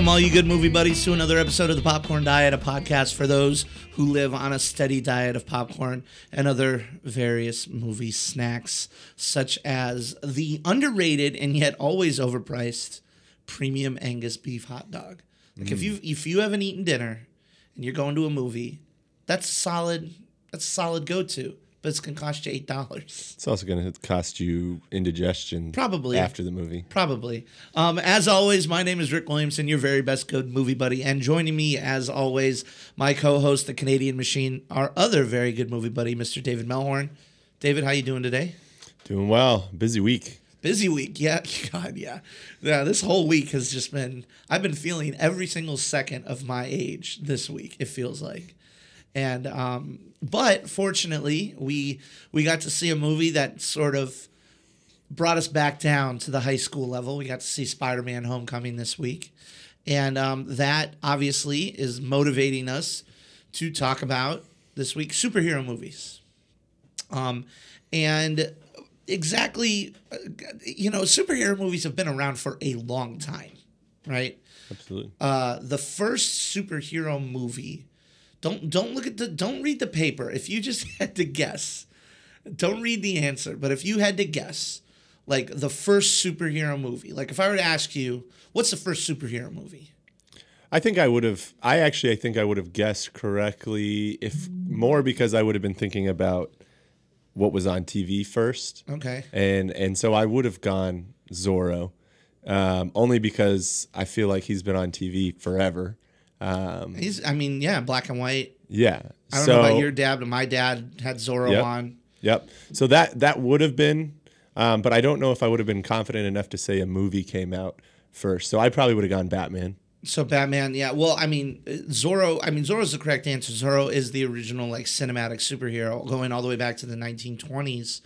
Welcome, all you good movie buddies, to another episode of the Popcorn Diet, a podcast for those who live on a steady diet of popcorn and other various movie snacks, such as the underrated and yet always overpriced premium Angus beef hot dog. Like if mm. you if you haven't eaten dinner and you're going to a movie, that's solid that's a solid go to. But it's gonna cost you eight dollars. It's also going to cost you indigestion Probably. after the movie. Probably. Um, as always, my name is Rick Williamson, your very best good movie buddy. And joining me, as always, my co-host, the Canadian Machine, our other very good movie buddy, Mr. David Melhorn. David, how you doing today? Doing well. Busy week. Busy week, yeah. God, yeah, yeah. This whole week has just been. I've been feeling every single second of my age this week. It feels like, and um, but fortunately, we we got to see a movie that sort of brought us back down to the high school level. We got to see Spider Man Homecoming this week. And um, that obviously is motivating us to talk about this week superhero movies. Um, and exactly, uh, you know, superhero movies have been around for a long time, right? Absolutely. uh, the first superhero movie. Don't don't look at the don't read the paper. If you just had to guess, don't read the answer. But if you had to guess, like the first superhero movie, like if I were to ask you, what's the first superhero movie? I think I would have. I actually, I think I would have guessed correctly, if more because I would have been thinking about what was on TV first, Okay. and and so I would have gone Zorro, um, only because I feel like he's been on TV forever. Um, He's I mean, yeah, black and white. yeah. I don't so, know about your dad, but my dad had Zorro Yep. on. Yep. So that that would have been, um, but I don't know if I would have been confident enough to say a movie came out first. So I probably would have gone Batman. So Batman, yeah. Well, I mean, uh, Zorro. I mean, Zorro's the correct answer. Zorro is the original like cinematic superhero, going all the way back to the 1920s,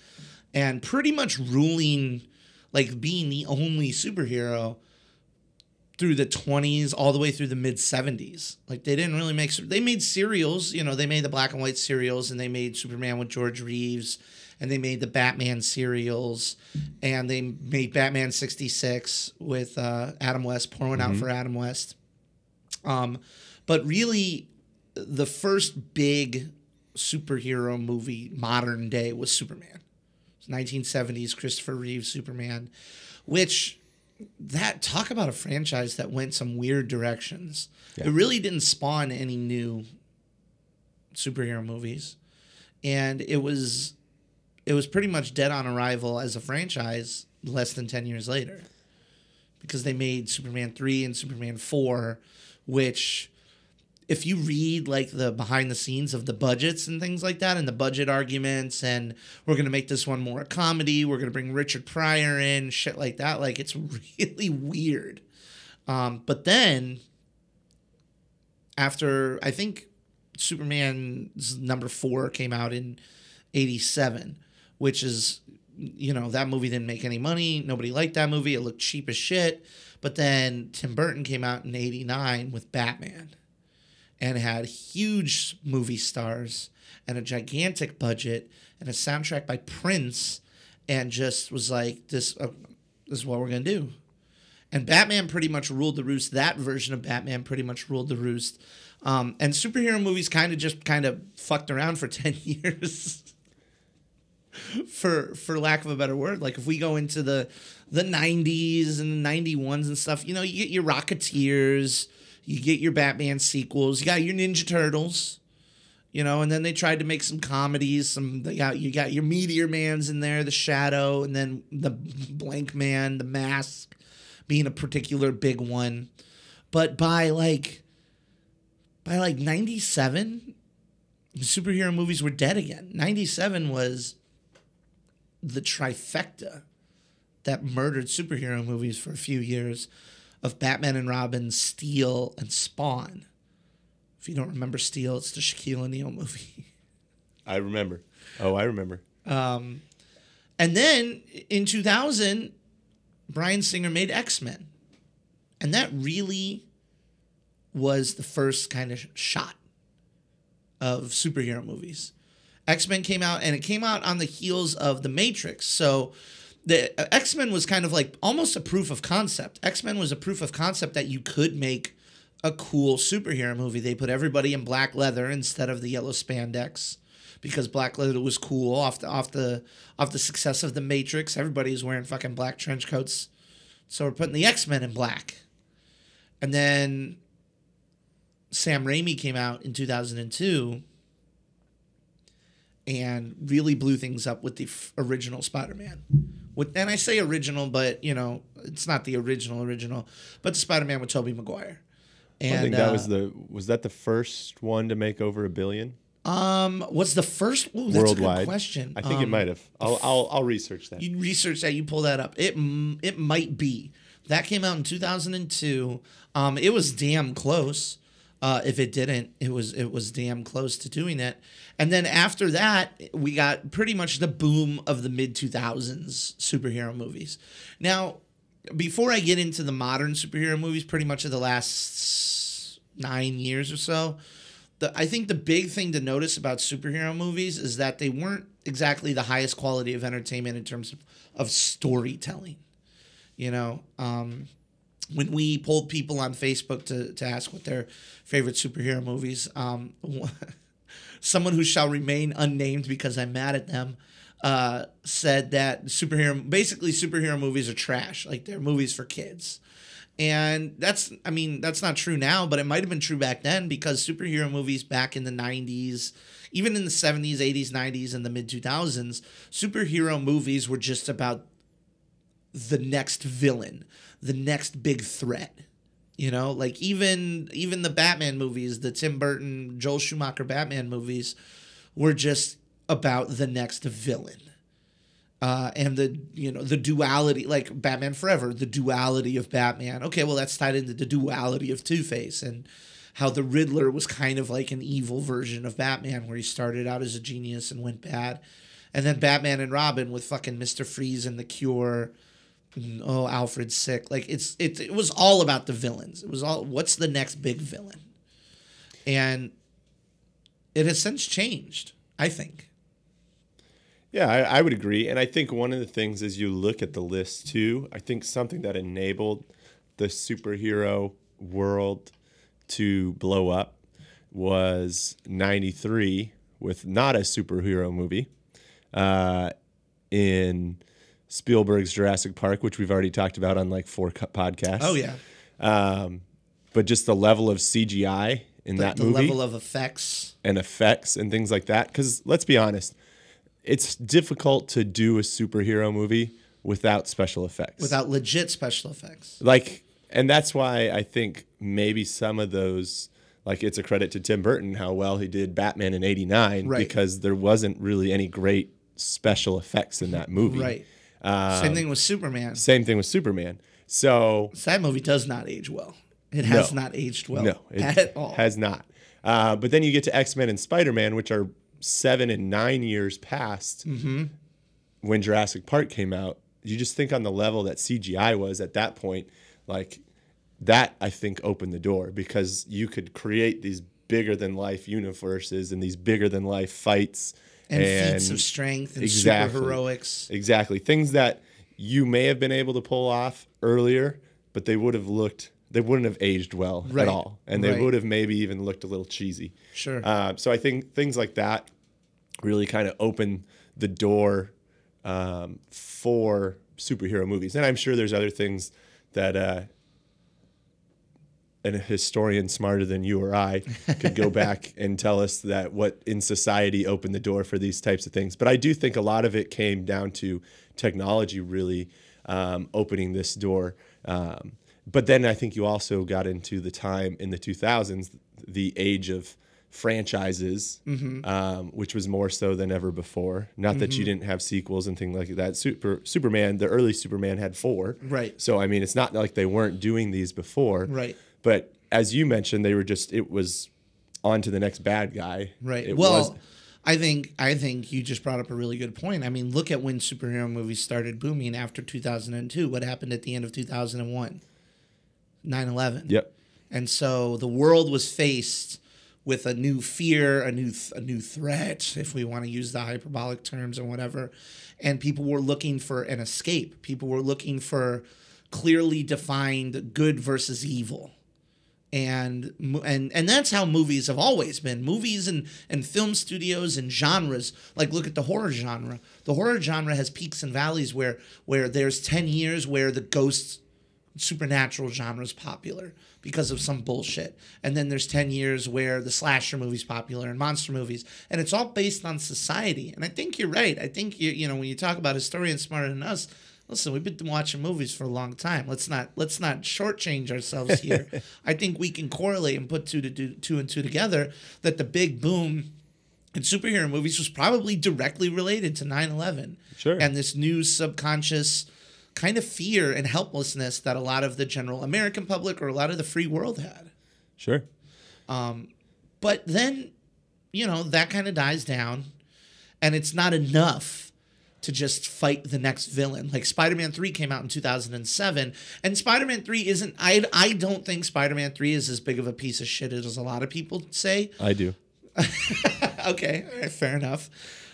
and pretty much ruling, like being the only superhero through the 20s all the way through the mid 70s. Like they didn't really make. They made serials. You know, they made the black and white serials, and they made Superman with George Reeves, and they made the Batman serials, and they made Batman 66 with uh, Adam West, pouring out for Adam West. Um, but really, the first big superhero movie modern day was Superman. It's 1970s Christopher Reeve Superman, which that talk about a franchise that went some weird directions. It really didn't spawn any new superhero movies, and it was it was pretty much dead on arrival as a franchise less than 10 years later. Because they made Superman 3 and Superman 4 which if you read like the behind the scenes of the budgets and things like that and the budget arguments and we're going to make this one more a comedy we're going to bring Richard Pryor in shit like that like it's really weird. Um, but then after I think Superman's number 4 came out in 87 which is you know that movie didn't make any money nobody liked that movie it looked cheap as shit. But then tim burton came out in 89 with batman and had huge movie stars and a gigantic budget and a soundtrack by prince and just was like this uh, this is what we're gonna do. And batman pretty much ruled the roost. That version of batman pretty much ruled the roost. Um, and superhero movies kind of just kind of fucked around for 10 years. For for lack of a better word. Like if we go into the the 90s and the 91s and stuff you know you get your rocketeers you get your batman sequels. You got your ninja turtles you know and then they tried to make some comedies some they got you got your meteor man's in there the shadow and then the blank man the mask being a particular big one. But by like by like 97 superhero movies were dead again. 97 was the trifecta that murdered superhero movies for a few years of Batman and Robin, Steel, and Spawn. If you don't remember Steel, it's the Shaquille O'Neal movie. I remember. Oh, I remember. Um, and then in 2000, Bryan Singer made X Men. And that really was the first kind of shot of superhero movies. X Men came out, and it came out on the heels of The Matrix. So the uh, X Men was kind of like almost a proof of concept. X Men was a proof of concept that you could make a cool superhero movie. They put everybody in black leather instead of the yellow spandex because black leather was cool off the off the off the success of the Matrix. Everybody's wearing fucking black trench coats, so we're putting the X Men in black, and then Sam Raimi came out in two thousand and two and really blew things up with the f- original Spider-Man. With and I say original, but you know it's not the original original, but the Spider-Man with Tobey Maguire. And I think that uh, was the was that the first one to make over a billion um was the first. Ooh, that's a worldwide. good question. I think it Um, might have. I'll, I'll I'll research that. You research that. You pull that up. It it might be that came out in two thousand and two. Um, it was damn close. Uh, if it didn't, it was it was damn close to doing it. And then after that, we got pretty much the boom of the mid two thousands superhero movies. Now, before I get into the modern superhero movies, pretty much of the last nine years or so, the I think the big thing to notice about superhero movies is that they weren't exactly the highest quality of entertainment in terms of, of storytelling. You know, um, when we polled people on Facebook to, to ask what their favorite superhero movies, um, someone who shall remain unnamed because I'm mad at them uh, said that superhero basically superhero movies are trash, like they're movies for kids. And that's, I mean, that's not true now, but it might have been true back then because superhero movies back in the 90s, even in the 70s, 80s, 90s, and the mid 2000s, superhero movies were just about the next villain, the next big threat. You know, like even even the Batman movies, the Tim Burton, Joel Schumacher Batman movies were just about the next villain. Uh, and the you know the duality like Batman Forever, the duality of Batman. Okay, well that's tied into the duality of Two Face and how the Riddler was kind of like an evil version of Batman, where he started out as a genius and went bad, and then Batman and Robin with fucking Mister Freeze and the Cure. And, Oh, Alfred's sick. Like it's it it was all about the villains. It was all what's the next big villain, and it has since changed. I think. Yeah, I, I would agree. And I think one of the things as you look at the list too, I think something that enabled the superhero world to blow up was 93 with not a superhero movie uh, in Spielberg's Jurassic Park, which we've already talked about on like four co- podcasts. Oh yeah, Um, but just the level of CGI in the, that the movie level of effects. and effects and things like that. Because let's be honest, it's difficult to do a superhero movie without special effects. without legit special effects. like, and that's why I think maybe some of those, like, it's a credit to Tim Burton how well he did Batman in '89 Right. because there wasn't really any great special effects in that movie. Right. Um, Same thing with Superman. Same thing with Superman. So that movie does not age well. It has No. not aged well no, at all. has not. Uh, but then you get to X Men and Spider Man, which are seven and nine years past Mm-hmm. when Jurassic Park came out. You just think on the level that CGI was at that point, like that, I think opened the door because you could create these bigger than life universes and these bigger than life fights and, feats of strength and Exactly. super heroics. Exactly. Things that you may have been able to pull off earlier, but they would have looked, they wouldn't have aged well Right. at all. And they Right. would have maybe even looked a little cheesy. Sure. Uh, so I think things like that really kind of open the door um, for superhero movies. And I'm sure there's other things that uh, a historian smarter than you or I could go back and tell us that what in society opened the door for these types of things. But I do think a lot of it came down to technology really um, opening this door. Um, but then I think you also got into the time in the 2000s, the age of franchises, um, which was more so than ever before. Not that you didn't have sequels and things like that. Super Superman, the early Superman had four. Right. So I mean, it's not like they weren't doing these before. Right. But as you mentioned, they were just it was on to the next bad guy. Right. It well, was- I think I think you just brought up a really good point. I mean, look at when superhero movies started booming after 2002. What happened at the end of 2001? 9/11. Yep. And so the world was faced with a new fear, a new th- a new threat, if we want to use the hyperbolic terms and whatever. And people were looking for an escape. People were looking for clearly defined good versus evil. And and and that's how movies have always been. Movies and and film studios and genres. Like look at the horror genre. The horror genre has peaks and valleys where where there's 10 years where the ghosts supernatural genre is popular because of some bullshit. And then there's 10 years where the slasher movie's popular and monster movies. And it's all based on society. And I think you're right. I think you you know when you talk about historians smarter than us, listen, we've been watching movies for a long time. Let's not let's not shortchange ourselves here. I think we can correlate and put two to do, two and two together that the big boom in superhero movies was probably directly related to 9/11. Sure. And this new subconscious kind of fear and helplessness that a lot of the general American public or a lot of the free world had. Sure. Um, but then, you know, that kind of dies down and it's not enough to just fight the next villain. Like Spider-Man 3 came out in 2007 and Spider-Man 3 isn't I I don't think Spider-Man 3 is as big of a piece of shit as a lot of people say. I do. okay, all right, fair enough.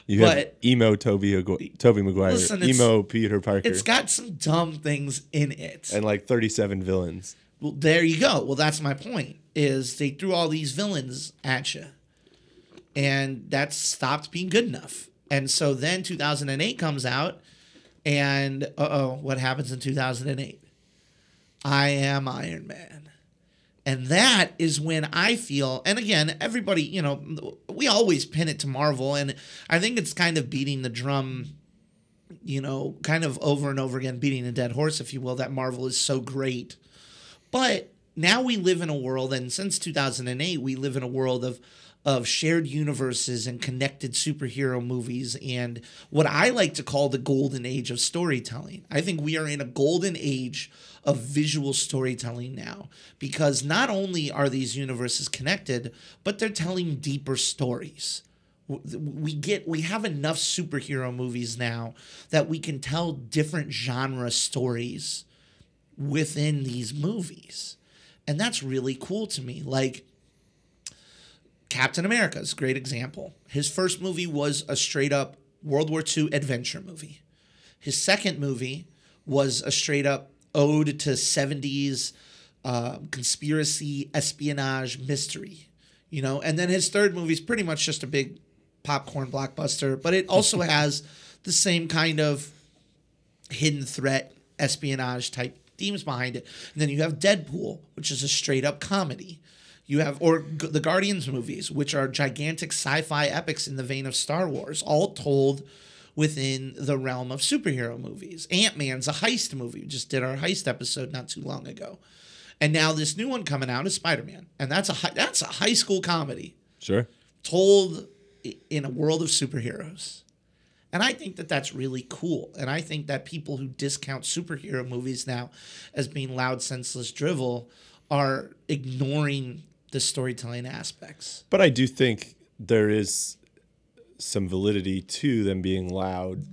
You But- have emo Tobey Tobey Maguire, Listen, emo Peter Parker, It's got some dumb things in it. and like 37 villains. Well, there you go. Well, that's my point. Is they threw all these villains at you, and that stopped being good enough. And so then 2008 comes out, and uh oh, what happens in 2008? I am Iron Man. And that is when I feel, and again, everybody, you know, we always pin it to Marvel, and I think it's kind of beating the drum you know, kind of over and over again, beating a dead horse, if you will, that Marvel is so great. But now we live in a world, and since 2008, we live in a world of of shared universes and connected superhero movies and what I like to call the golden age of storytelling. I think we are in a golden age of visual storytelling now because not only are these universes connected, but they're telling deeper stories. We get we have enough superhero movies now that we can tell different genre stories within these movies. And that's really cool to me. Like captain america is a great example. His first movie was a straight up world war ii adventure movie. His second movie was a straight up ode to 70s uh, conspiracy espionage mystery you know? And then his third movie is pretty much just a big popcorn blockbuster but it also has the same kind of hidden threat espionage type themes behind it. And then you have deadpool which is a straight up comedy you have or G- the guardians movies which are gigantic sci-fi epics in the vein of star wars all told within the realm of superhero movies ant-man's a heist movie we just did our heist episode not too long ago and now this new one coming out is spider-man and that's a hi- that's a high school comedy Sure. told in a world of superheroes. And I think that that's really cool. And I think that people who discount superhero movies now as being loud, senseless drivel are ignoring the storytelling aspects. But I do think there is some validity to them being loud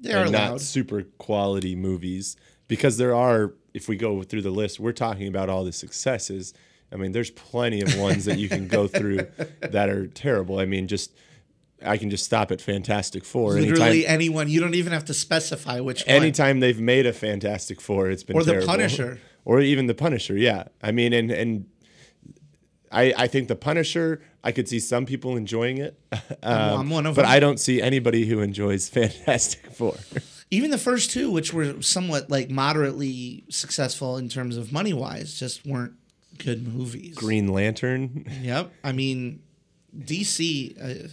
They are and not loud. super quality movies because there are if we go through the list we're talking about all the successes i mean there's plenty of ones that you can go through that are terrible i mean just i can just stop at fantastic four Literally anytime, anyone. You don't even have to specify which one. anytime they've made a fantastic four it's been Or The terrible. Punisher. or even the punisher yeah i mean and and I, I think the Punisher. I could see some people enjoying it, um, I'm one of but them. I don't see anybody who enjoys Fantastic Four. Even the first two, which were somewhat like moderately successful in terms of money wise, just weren't good movies. Green Lantern. Yep. I mean, DC. Uh,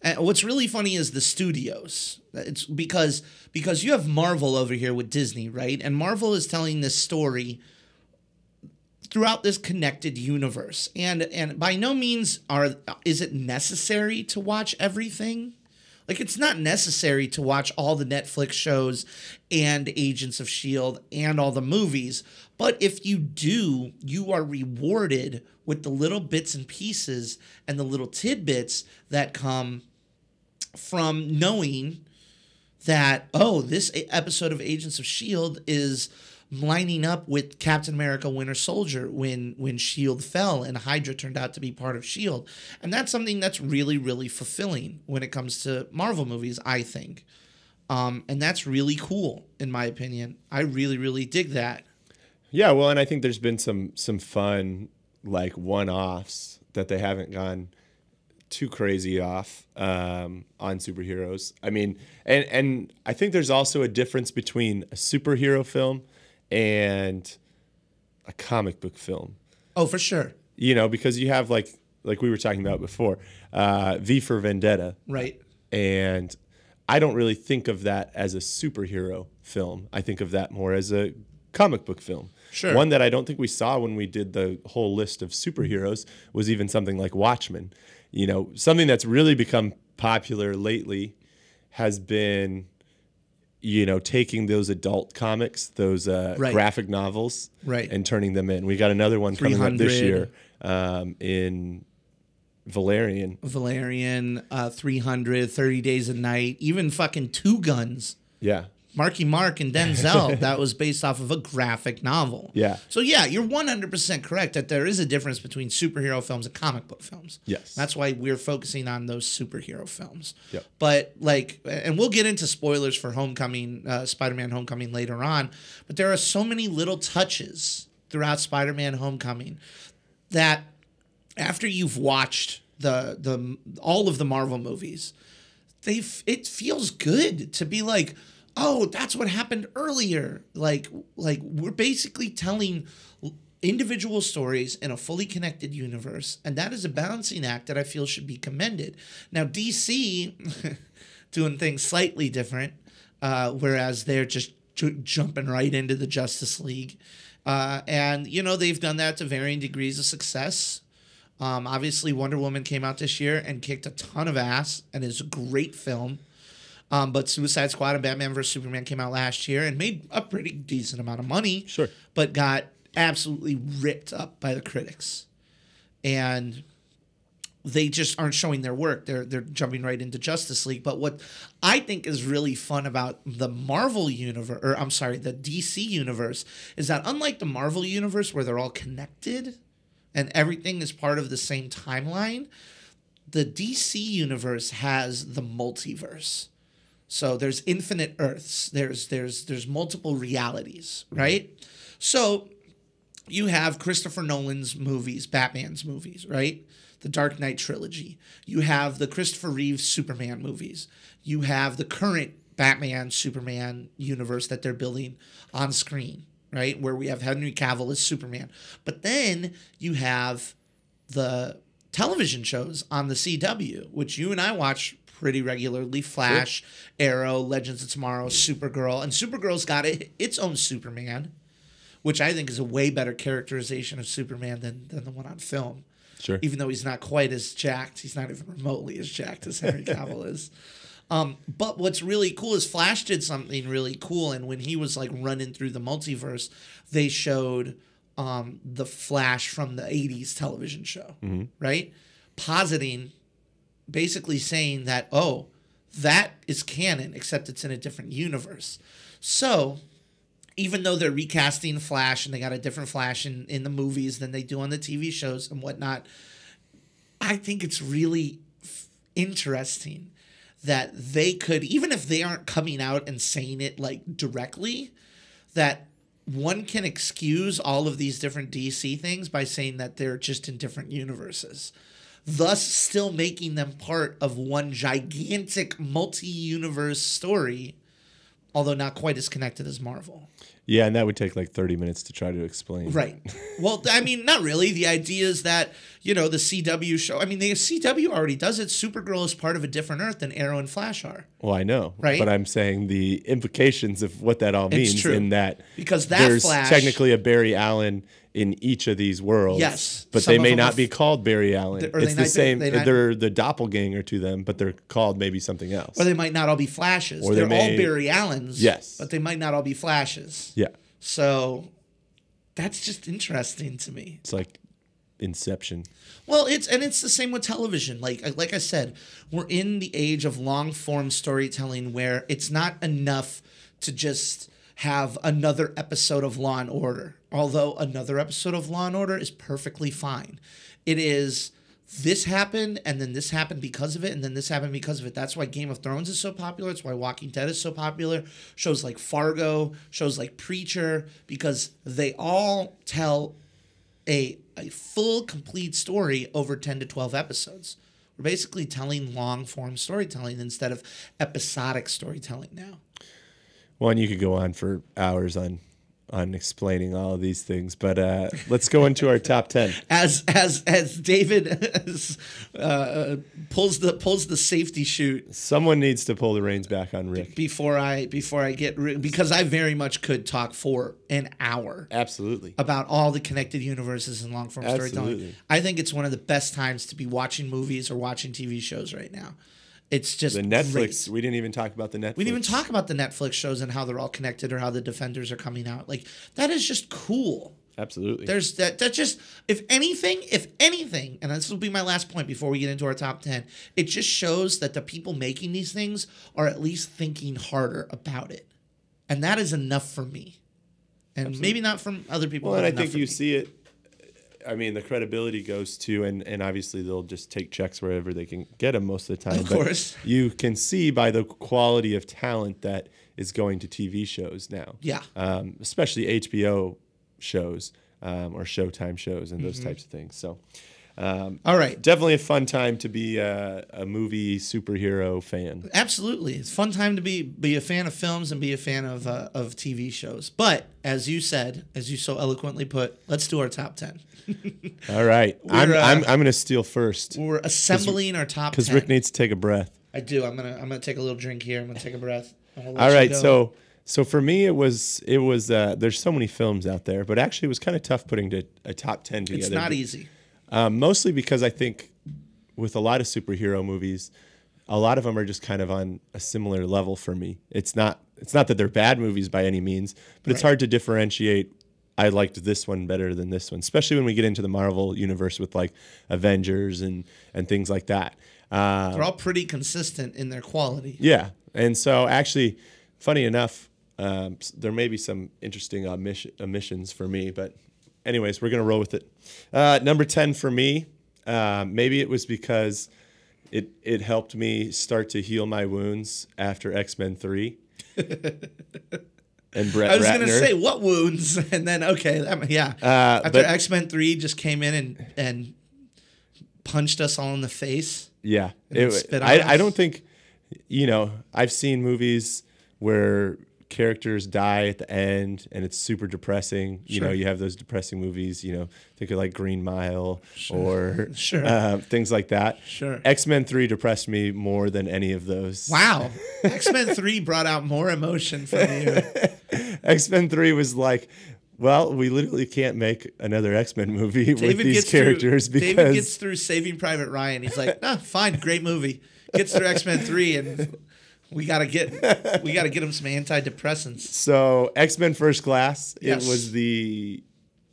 and what's really funny is the studios. It's because because you have Marvel over here with Disney, right? And Marvel is telling this story throughout this connected universe. And and by no means are is it necessary to watch everything. Like it's not necessary to watch all the Netflix shows and Agents of Shield and all the movies, but if you do, you are rewarded with the little bits and pieces and the little tidbits that come from knowing that oh this episode of agents of shield is lining up with Captain America Winter Soldier when when Shield fell and Hydra turned out to be part of Shield. And that's something that's really really fulfilling when it comes to Marvel movies, I think. Um, and that's really cool in my opinion. I really really dig that. Yeah, well, and I think there's been some some fun like one-offs that they haven't gone too crazy off um, on superheroes. I mean, and and I think there's also a difference between a superhero film and a comic book film. Oh, for sure. You know, because you have like like we were talking about before, uh, V for Vendetta, Right. and I don't really think of that as a superhero film. I think of that more as a comic book film. Sure. One that I don't think we saw when we did the whole list of superheroes was even something like Watchmen. You know, something that's really become popular lately has been, you know, taking those adult comics, those uh, Right. graphic novels, Right. and turning them in. We got another one coming up this year um, in Valerian. Valerian, uh, 300, 30 Days a Night, even fucking Two Guns. Yeah. Marky Mark and Denzel, that was based off of a graphic novel. Yeah. So yeah, you're 100% correct that there is a difference between superhero films and comic book films. Yes. That's why we're focusing on those superhero films. Yep. But like and we'll get into spoilers for Homecoming, uh, Spider-Man Homecoming later on, but there are so many little touches throughout Spider-Man Homecoming that after you've watched the the all of the Marvel movies, they it feels good to be like, oh, that's what happened earlier. Like like we're basically telling individual stories in a fully connected universe, and that is a balancing act that I feel should be commended. Now DC doing things slightly different, uh, whereas they're just ju- jumping right into the Justice League. Uh, and you know they've done that to varying degrees of success. Um, obviously, Wonder Woman came out this year and kicked a ton of ass and is a great film. Um, but Suicide Squad and Batman vs Superman came out last year and made a pretty decent amount of money. Sure. But got absolutely ripped up by the critics, and they just aren't showing their work. They're they're jumping right into Justice League. But what I think is really fun about the Marvel universe, or I'm sorry, the DC universe, is that unlike the Marvel universe where they're all connected and everything is part of the same timeline, the DC universe has the multiverse. So there's infinite Earths. There's there's there's multiple realities, mm-hmm. right? So you have Christopher Nolan's movies, Batman's movies, right? The Dark Knight trilogy. You have the Christopher Reeves Superman movies. You have the current Batman Superman universe that they're building on screen, right? Where we have Henry Cavill as Superman. But then you have the television shows on the CW, which you and I watch pretty regularly Flash, Arrow, Legends of Tomorrow, Supergirl. And Supergirl's got it, its own Superman, which I think is a way better characterization of Superman than, than the one on film. Sure. Even though he's not quite as jacked, he's not even remotely as jacked as Henry Cavill is. Um, but what's really cool is Flash did something really cool, and when he was like running through the multiverse, they showed um, the Flash from the '80s television show, right? Positing, basically saying that oh, that is canon, except it's in a different universe. So even though they're recasting Flash and they got a different Flash in, in the movies than they do on the TV shows and whatnot, I think it's really f- interesting that they could, even if they aren't coming out and saying it like directly, that one can excuse all of these different DC things by saying that they're just in different universes, thus still making them part of one gigantic multi universe story, although not quite as connected as Marvel. Yeah, and that would take like 30 minutes to try to explain. Right. Well, I mean, not really. The idea is that, you know, the CW show, I mean, the CW already does it. Supergirl is part of a different Earth than Arrow and Flash are. Well, I know. Right? But I'm saying the implications of what that all means in that Because that there's Flash- technically a Barry Allen in each of these worlds. Yes. But Some they may not f- be called Barry Allen. They it's the same. they they're the doppelganger to them, but they're called maybe something else. Or they might not all be Flashes. Or they They're may- all Barry Allens. Yes. But they might not all be Flashes. yeah. So that's just interesting to me. It's like Inception. Well, it's and it's the same with television. Like like I said, we're in the age of long form storytelling where it's not enough to just have another episode of Law and Order. Although another episode of Law and Order is perfectly fine. It is this happened and then this happened because of it and then this happened because of it. That's why Game of Thrones is so popular. It's why Walking Dead is so popular. Shows like Fargo, shows like Preacher, because they all tell a, a full, complete story over 10 to 12 episodes. We're basically telling long form storytelling instead of episodic storytelling now. Well, and you could go on for hours on on explaining all of these things, but uh, let's go into our top ten. As as as David as, uh, pulls the pulls the safety chute Someone needs to pull the reins back on Rick. before I before I get because I very much could talk for an hour Absolutely. about all the connected universes and long form storytelling. I think it's one of the best times to be watching movies or watching TV shows right now. It's just The Netflix. great. We didn't even talk about the Netflix. We didn't even talk about the Netflix shows and how they're all connected or how the defenders are coming out. Like that is just cool. Absolutely. There's that that just if anything, if anything, and this will be my last point before we get into our top 10, it just shows that the people making these things are at least thinking harder about it. And that is enough for me. And maybe not from other people. well, and but I think you me. see it. I mean, the credibility goes to, and, and obviously they'll just take checks wherever they can get them most of the time. Of course. You can see by the quality of talent that is going to TV shows now. Yeah. Um, especially HBO shows um, or Showtime shows and Mm-hmm. those types of things. So All right. definitely a fun time to be a, a movie superhero fan. Absolutely, it's a fun time to be be a fan of films and be a fan of uh, of TV shows. But as you said, as you so eloquently put, let's do our top ten. All right. I'm, uh, I'm, I'm going to steal first We're assembling our top because 10. Rick needs to take a breath. I do. I'm gonna I'm gonna take a little drink here. I'm gonna take a breath. I'm gonna let All right, so so for me it was it was uh, there's so many films out there, but actually it was kind of tough putting to a top ten together. it's not easy. Um, mostly because I think with a lot of superhero movies, a lot of them are just kind of on a similar level for me. It's not it's not that they're bad movies by any means, but it's hard to differentiate. I liked this one better than this one, especially when we get into the Marvel universe with like Avengers and and things like that. Uh, They're all pretty consistent in their quality. yeah, and so actually, funny enough, um, there may be some interesting omission, omissions for me, but anyways, we're gonna roll with it. Uh, number ten for me, uh, maybe it was because it it helped me start to heal my wounds after X Men Three. and Brett I was Ratner. gonna say what wounds, and then okay, that, yeah. Uh, After X Men Three just came in and and punched us all in the face. Yeah, It- I. I don't think, you know, I've seen movies where characters die at the end and it's super depressing. You know, you have those depressing movies. You know, think of like Green Mile or Sure. uh, things like that. Sure. X Men Three depressed me more than any of those. Wow, X Men Three brought out more emotion from you. X Men Three was like. Well, we literally can't make another X Men movie with these characters through, because David gets through Saving Private Ryan. He's like, nah, fine, great movie. Gets through X Men Three, and we gotta get we gotta get him some antidepressants. So X Men First Class, Yes. it was the.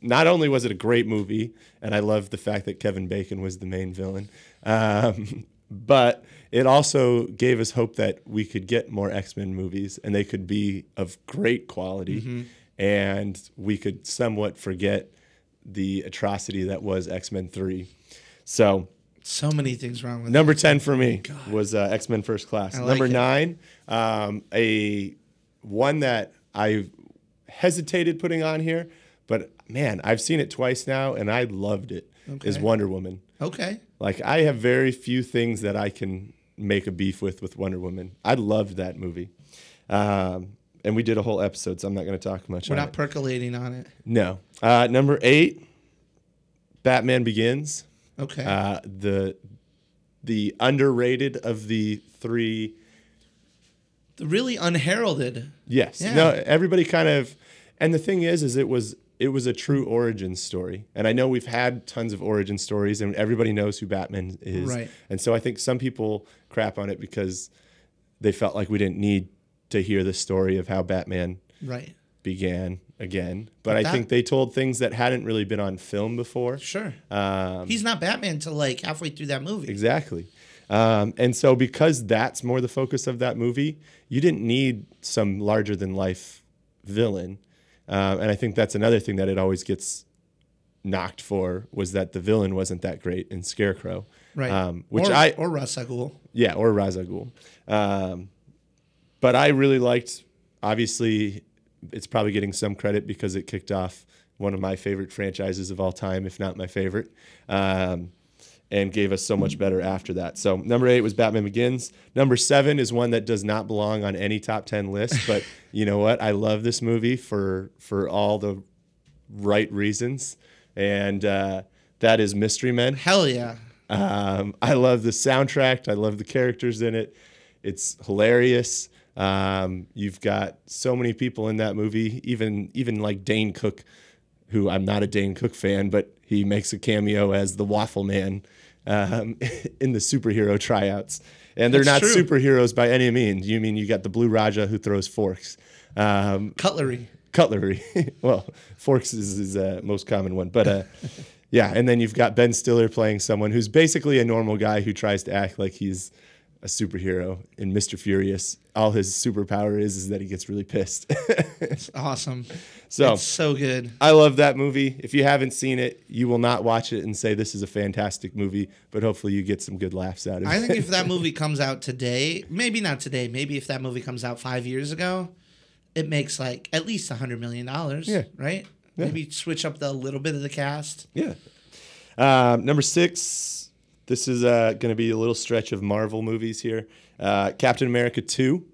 Not only was it a great movie, and I love the fact that Kevin Bacon was the main villain, um, but it also gave us hope that we could get more X Men movies, and they could be of great quality, Mm-hmm. and we could somewhat forget the atrocity that was X Men Three. So So many things wrong with Number 10 for me was uh, X Men First Class. like Number it. nine, um, a one that I hesitated putting on here, but man, I've seen it twice now and I loved it. Is Okay. Wonder Woman. Okay, Like, I have very few things that I can make a beef with with Wonder Woman. I loved that movie. Um, and we did a whole episode, so I'm not going to talk much we're not it. percolating on it. No. Uh, number eight, Batman Begins Okay, uh, the the underrated of the three. the really unheralded. Yes, Yeah. no, everybody kind of, and the thing is, is it was it was a true origin story, and I know we've had tons of origin stories, and everybody knows who Batman is, Right. And so I think some people crap on it because they felt like we didn't need to hear the story of how Batman Right. began again, but, I that- think they told things that hadn't really been on film before. Sure. Um, He's not Batman till like halfway through that movie. Exactly. Um, and so, because that's more the focus of that movie, you didn't need some larger than life villain, um, and I think that's another thing that it always gets knocked for was that the villain wasn't that great in Scarecrow, Right. Um, which or, I or Ra's al yeah, or Ra's al Um, but I really liked. Obviously, it's probably getting some credit because it kicked off one of my favorite franchises of all time, if not my favorite, um, and gave us so much better after that. So number eight was Batman Begins. Number seven is one that does not belong on any top ten list, but you know what? I love this movie for for all the right reasons, and uh, that is Mystery Men. Hell yeah. Um, I love the soundtrack. I love the characters in it. It's hilarious. Um, you've got so many people in that movie, even even like Dane Cook, who I'm not a Dane Cook fan, but he makes a cameo as the Waffle Man um, in the superhero tryouts. And they're That's not true. superheroes by any means. You mean you got the Blue Raja who throws forks. Um, Cutlery. cutlery. well, forks is his uh, most common one, but uh, yeah. And then you've got Ben Stiller playing someone who's basically a normal guy who tries to act like he's a superhero. In Mister Furious, all his superpower is is that he gets really pissed. It's awesome. so It's so good. I love that movie. If you haven't seen it, you will not watch it and say this is a fantastic movie, but hopefully you get some good laughs out of it. I think if that movie comes out today, maybe not today, maybe if that movie comes out five years ago, it makes like at least a hundred million dollars. Yeah. Right? Maybe switch up the little bit of the cast. Yeah. Um, number six. This is uh, going to be a little stretch of Marvel movies here. Uh, Captain America 2.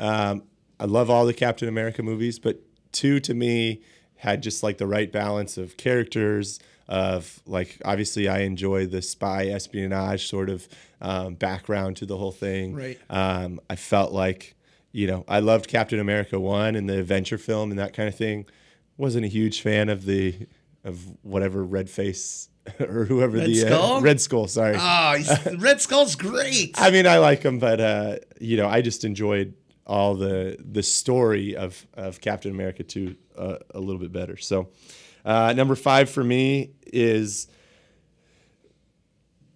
Um, I love all the Captain America movies, but 2 to me had just like the right balance of characters, of like, obviously, I enjoy the spy espionage sort of um, background to the whole thing. Right. Um, I felt like, you know, I loved Captain America 1 and the adventure film and that kind of thing. Wasn't a huge fan of the of whatever red face or whoever Red the Skull? Uh, red skull sorry Oh, Red Skull's great. i mean i like him but uh you know i just enjoyed all the the story of of captain america 2 uh, a little bit better so uh number five for me is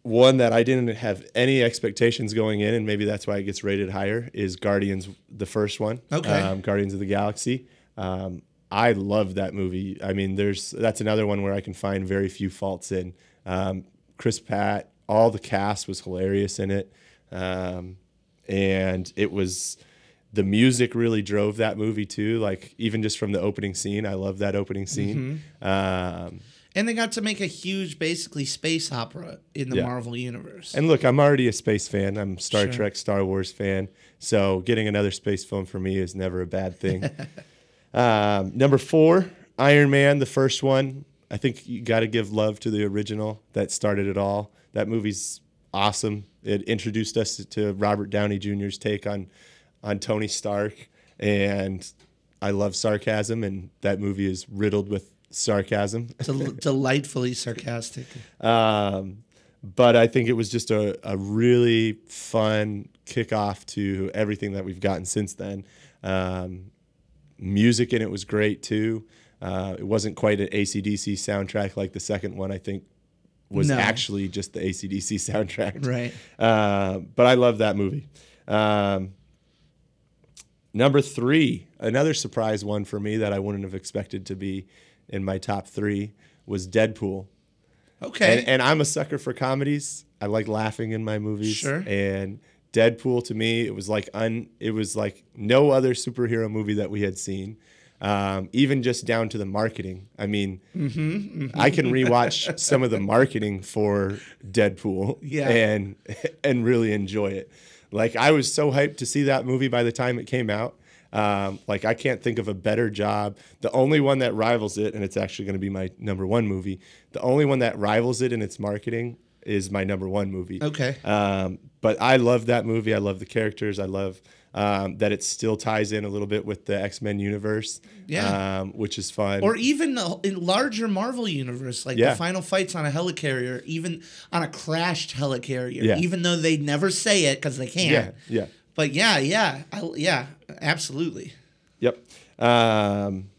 one that I didn't have any expectations going in, and maybe that's why it gets rated higher, is Guardians, the first one. Okay. Um, Guardians of the Galaxy. Um, I love that movie. I mean, there's that's another one where I can find very few faults in. Um, Chris Pratt, all the cast was hilarious in it, um, and it was the music really drove that movie too. Like even just from the opening scene, I love that opening scene. Um, And they got to make a huge, basically, space opera in the Yeah. Marvel universe. And look, I'm already a space fan. I'm Star Sure. Trek, Star Wars fan. So getting another space film for me is never a bad thing. um, number four, Iron Man, the first one. I think you got to give love to the original that started it all. That movie's awesome. It introduced us to Robert Downey Jr.'s take on on Tony Stark, and I love sarcasm, and that movie is riddled with sarcasm. Del- delightfully sarcastic. Um, but I think it was just a, a really fun kickoff to everything that we've gotten since then. Um, music in it was great too. Uh, it wasn't quite an ACDC soundtrack like the second one, I think was No. actually just the ACDC soundtrack. Right. Uh, but I love that movie. Um, number three, another surprise one for me that I wouldn't have expected to be in my top three was Deadpool. Okay. And, and I'm a sucker for comedies. I like laughing in my movies. Sure. And Deadpool to me, it was like un, it was like no other superhero movie that we had seen. Um, even just down to the marketing. I mean, Mm-hmm, I can rewatch some of the marketing for Deadpool Yeah. and and really enjoy it. Like I was so hyped to see that movie by the time it came out. Um, like I can't think of a better job. The only one that rivals it, and it's actually going to be my number one movie. The only one that rivals it in its marketing is my number one movie. Okay. Um, but I love that movie. I love the characters. I love um, that it still ties in a little bit with the X Men universe. Yeah. Um, which is fun. or even the in larger Marvel universe, like Yeah. the final fights on a helicarrier, even on a crashed helicarrier, Yeah. even though they never say it because they can't. yeah. Yeah. But yeah, yeah, I, yeah, absolutely. Yep. Um,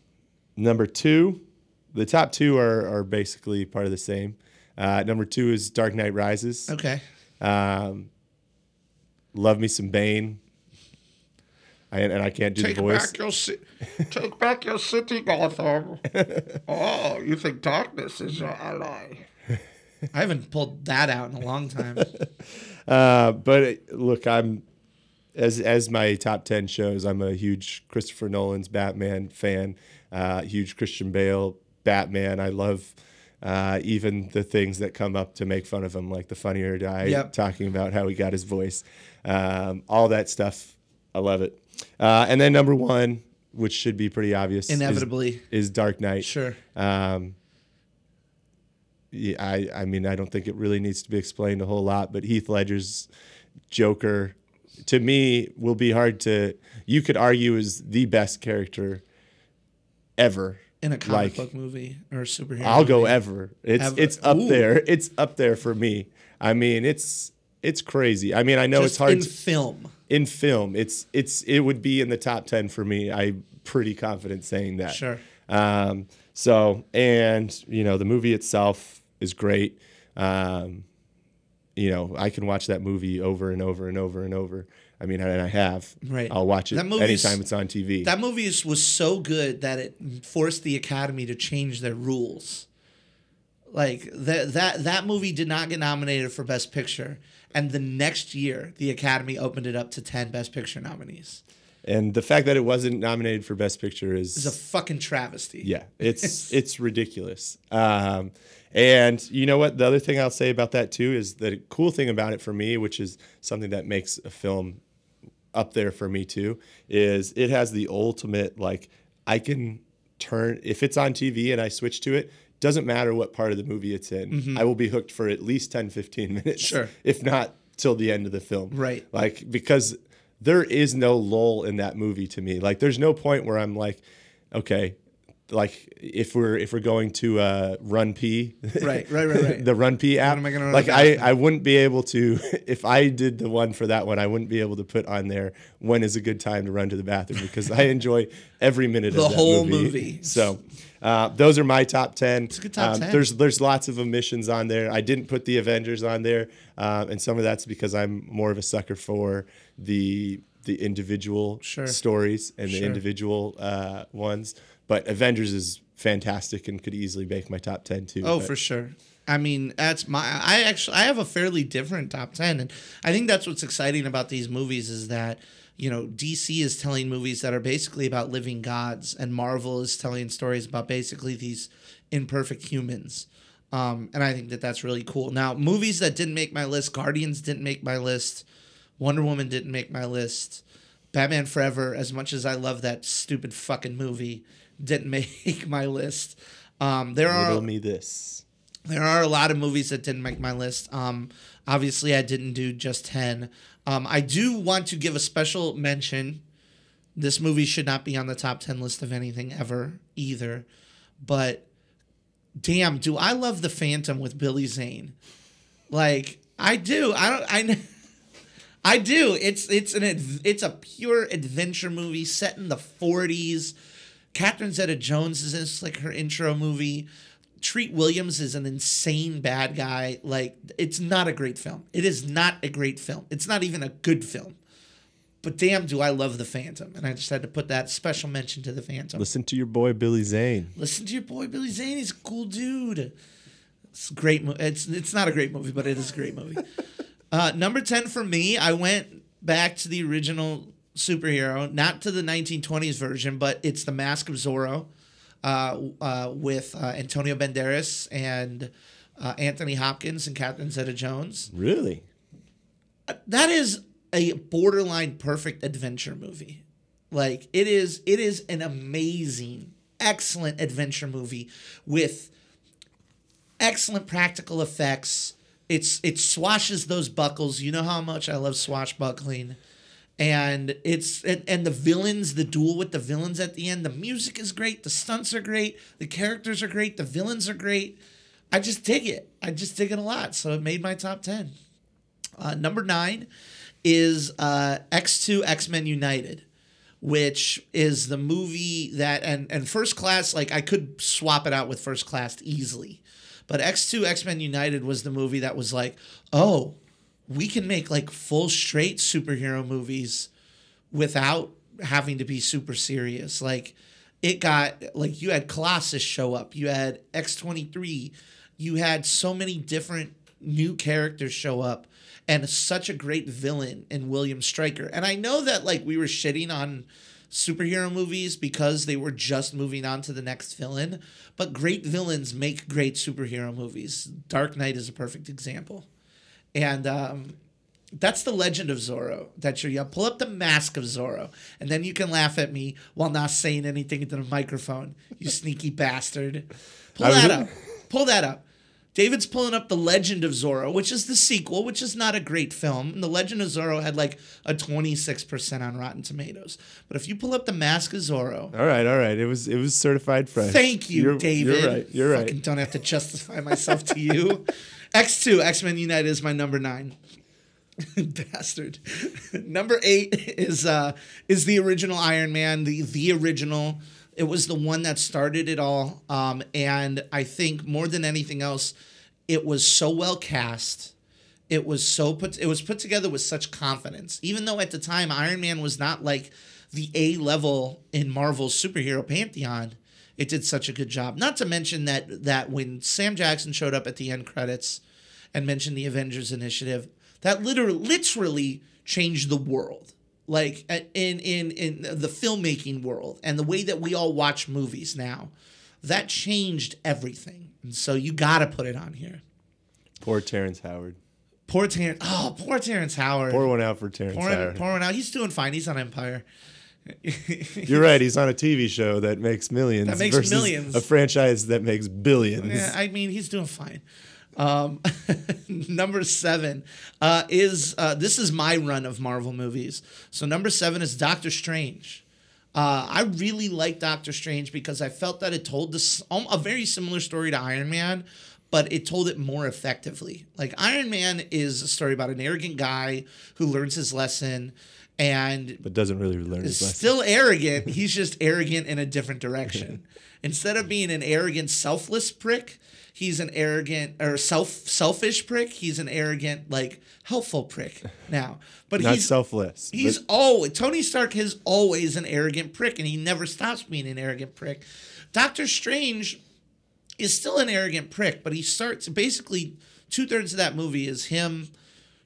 number two, the top two are, are basically part of the same. Uh, number two is Dark Knight Rises. Okay. Um, love me some Bane. I, and I can't do Take the voice. back your ci- take back your city, Gotham. oh, you think darkness is your ally? I haven't pulled that out in a long time. Uh, but it- look, I'm as as my top ten shows. I'm a huge Christopher Nolan's Batman fan. Uh, huge Christian Bale Batman. I love uh, even the things that come up to make fun of him, like the funnier guy Yep. talking about how he got his voice. Um, all that stuff. I love it. Uh, and then number one, which should be pretty obvious, is- Inevitably. is, Dark Knight. Sure. Um, yeah, I, I mean, I don't think it really needs to be explained a whole lot, but Heath Ledger's Joker, to me, will be hard to. You could argue is the best character ever. In a comic Like, book movie or a superhero. I'll go ever. It's Ever. it's up Ooh. there. It's up there for me. I mean, it's it's crazy. I mean, I know Just it's hard in to- film. in film. It's it's it would be in the top ten for me. I'm pretty confident saying that. Sure. Um, so and you know the movie itself is great. Um, you know I can watch that movie over and over and over and over. I mean, and I have. Right. I'll watch it That anytime it's on TV. That movie is, was so good that it forced the Academy to change their rules. Like that that that movie did not get nominated for Best Picture, and the next year the Academy opened it up to ten Best Picture nominees. and the fact that it wasn't nominated for Best Picture is It's a fucking travesty. Yeah, it's it's ridiculous. Um, and you know what? The other thing I'll say about that too is the cool thing about it for me, which is something that makes a film up there for me too, is it has the ultimate like I can turn if it's on TV and I switch to it. Doesn't matter what part of the movie it's in. I will be hooked for at least 10, 15 minutes. Mm-hmm. Sure. If not till the end of the film. Right. Like because there is no lull in that movie to me. Like there's no point where I'm like, okay, like if we're if we're going to uh, RunPee, Right, right, right, right. the RunPee app. am I gonna like I? I wouldn't be able to if I did the one for that one. I wouldn't be able to put on there when is a good time to run to the bathroom because I enjoy every minute The of that whole movie. movie. So. Uh, those are my top ten. It's a good top 10. There's there's lots of omissions on there. I didn't put the Avengers on there, um, and some of that's because I'm more of a sucker for the the individual Sure. stories and the individual uh, ones. But Avengers is fantastic and could easily make my top ten too. Oh, But for sure. I mean, that's my. I actually I have a fairly different top ten, and I think that's what's exciting about these movies is that you know DC is telling movies that are basically about living gods, and Marvel is telling stories about basically these imperfect humans. Um, and I think that that's really cool. Now, movies that didn't make my list: Guardians didn't make my list, Wonder Woman didn't make my list, Batman Forever. As much as I love that stupid fucking movie, didn't make my list. Um, there are riddle me this. there are a lot of movies that didn't make my list. Um, obviously, I didn't do just 10. Um, I do want to give a special mention. This movie should not be on the top 10 list of anything ever either. But damn, do I love The Phantom with Billy Zane. Like, I do. I don't, I, I do. It's it's an it's a pure adventure movie set in the 40s. Catherine Zeta-Jones is in like her intro movie. Treat Williams is an insane bad guy. Like it's not a great film. It is not a great film. It's not even a good film. But damn, do I love the Phantom, and I just had to put that special mention to the Phantom. Listen to your boy Billy Zane. Listen to your boy Billy Zane. He's a cool dude. It's a great. Mo- it's it's not a great movie, but it is a great movie. uh, number ten for me. I went back to the original superhero, not to the 1920s version, but it's the Mask of Zorro, uh, uh, with uh, Antonio Banderas and uh, Anthony Hopkins and Catherine Zeta-Jones Really? that is a borderline perfect adventure movie. Like it is it is an amazing, excellent adventure movie with excellent practical effects. It's it swashes those buckles. You know how much I love swashbuckling. And it's and, and the villains, the duel with the villains at the end, the music is great, the stunts are great, the characters are great, the villains are great. I just dig it. I just dig it a lot. So it made my top 10. Uh, number nine is uh, X2 X Men United, which is the movie that, and, and First Class, like I could swap it out with First Class easily. But X2 X Men United was the movie that was like, oh, we can make like full straight superhero movies without having to be super serious. Like it got like you had Colossus show up, you had X twenty three, you had so many different new characters show up, and such a great villain in William Stryker. And I know that like we were shitting on superhero movies because they were just moving on to the next villain, but great villains make great superhero movies. Dark Knight is a perfect example. And um, that's the legend of Zorro. That you're yeah. Pull up the mask of Zorro, and then you can laugh at me while not saying anything into the microphone. You sneaky bastard. Pull that up. Pull that up. David's pulling up The Legend of Zorro, which is the sequel, which is not a great film. And The Legend of Zorro had like a 26% on Rotten Tomatoes. But if you pull up The Mask of Zorro, All right, all right. It was it was certified fresh. Thank you, You're- David. You're right. You're Fucking right. don't have to justify myself to you. X2, X Men United is my number nine. Bastard. number eight is uh is the original Iron Man, the the original. It was the one that started it all. Um, and I think more than anything else, it was so well cast. It was so put it was put together with such confidence. Even though at the time Iron Man was not like the A level in Marvel's superhero pantheon, it did such a good job. Not to mention that that when Sam Jackson showed up at the end credits and mentioned the Avengers Initiative, that literally literally changed the world. Like in in in the filmmaking world and the way that we all watch movies now, that changed everything. And so you got to put it on here. Poor Terrence Howard. Poor Terrence. Oh, poor Terrence Howard. Pour one out for Terrence Pour, Howard. pour one out. He's doing fine. He's on Empire. You're right. He's on a TV show that makes millions. That makes millions. A franchise that makes billions. Yeah, I mean, he's doing fine. Um, number seven uh, is uh, this is my run of Marvel movies. So number seven is Doctor Strange. Uh, I really like Doctor Strange because I felt that it told this um, a very similar story to Iron Man, but it told it more effectively. Like Iron Man is a story about an arrogant guy who learns his lesson and but doesn't really learn is his lesson. still arrogant. He's just arrogant in a different direction. Instead of being an arrogant, selfless prick, he's an arrogant or self selfish prick. He's an arrogant, like helpful prick now. But he's Not he's selfless. he's but always Tony Stark is always an arrogant prick, and he never stops being an arrogant prick. Doctor Strange is still an arrogant prick, but he starts basically two thirds of that movie is him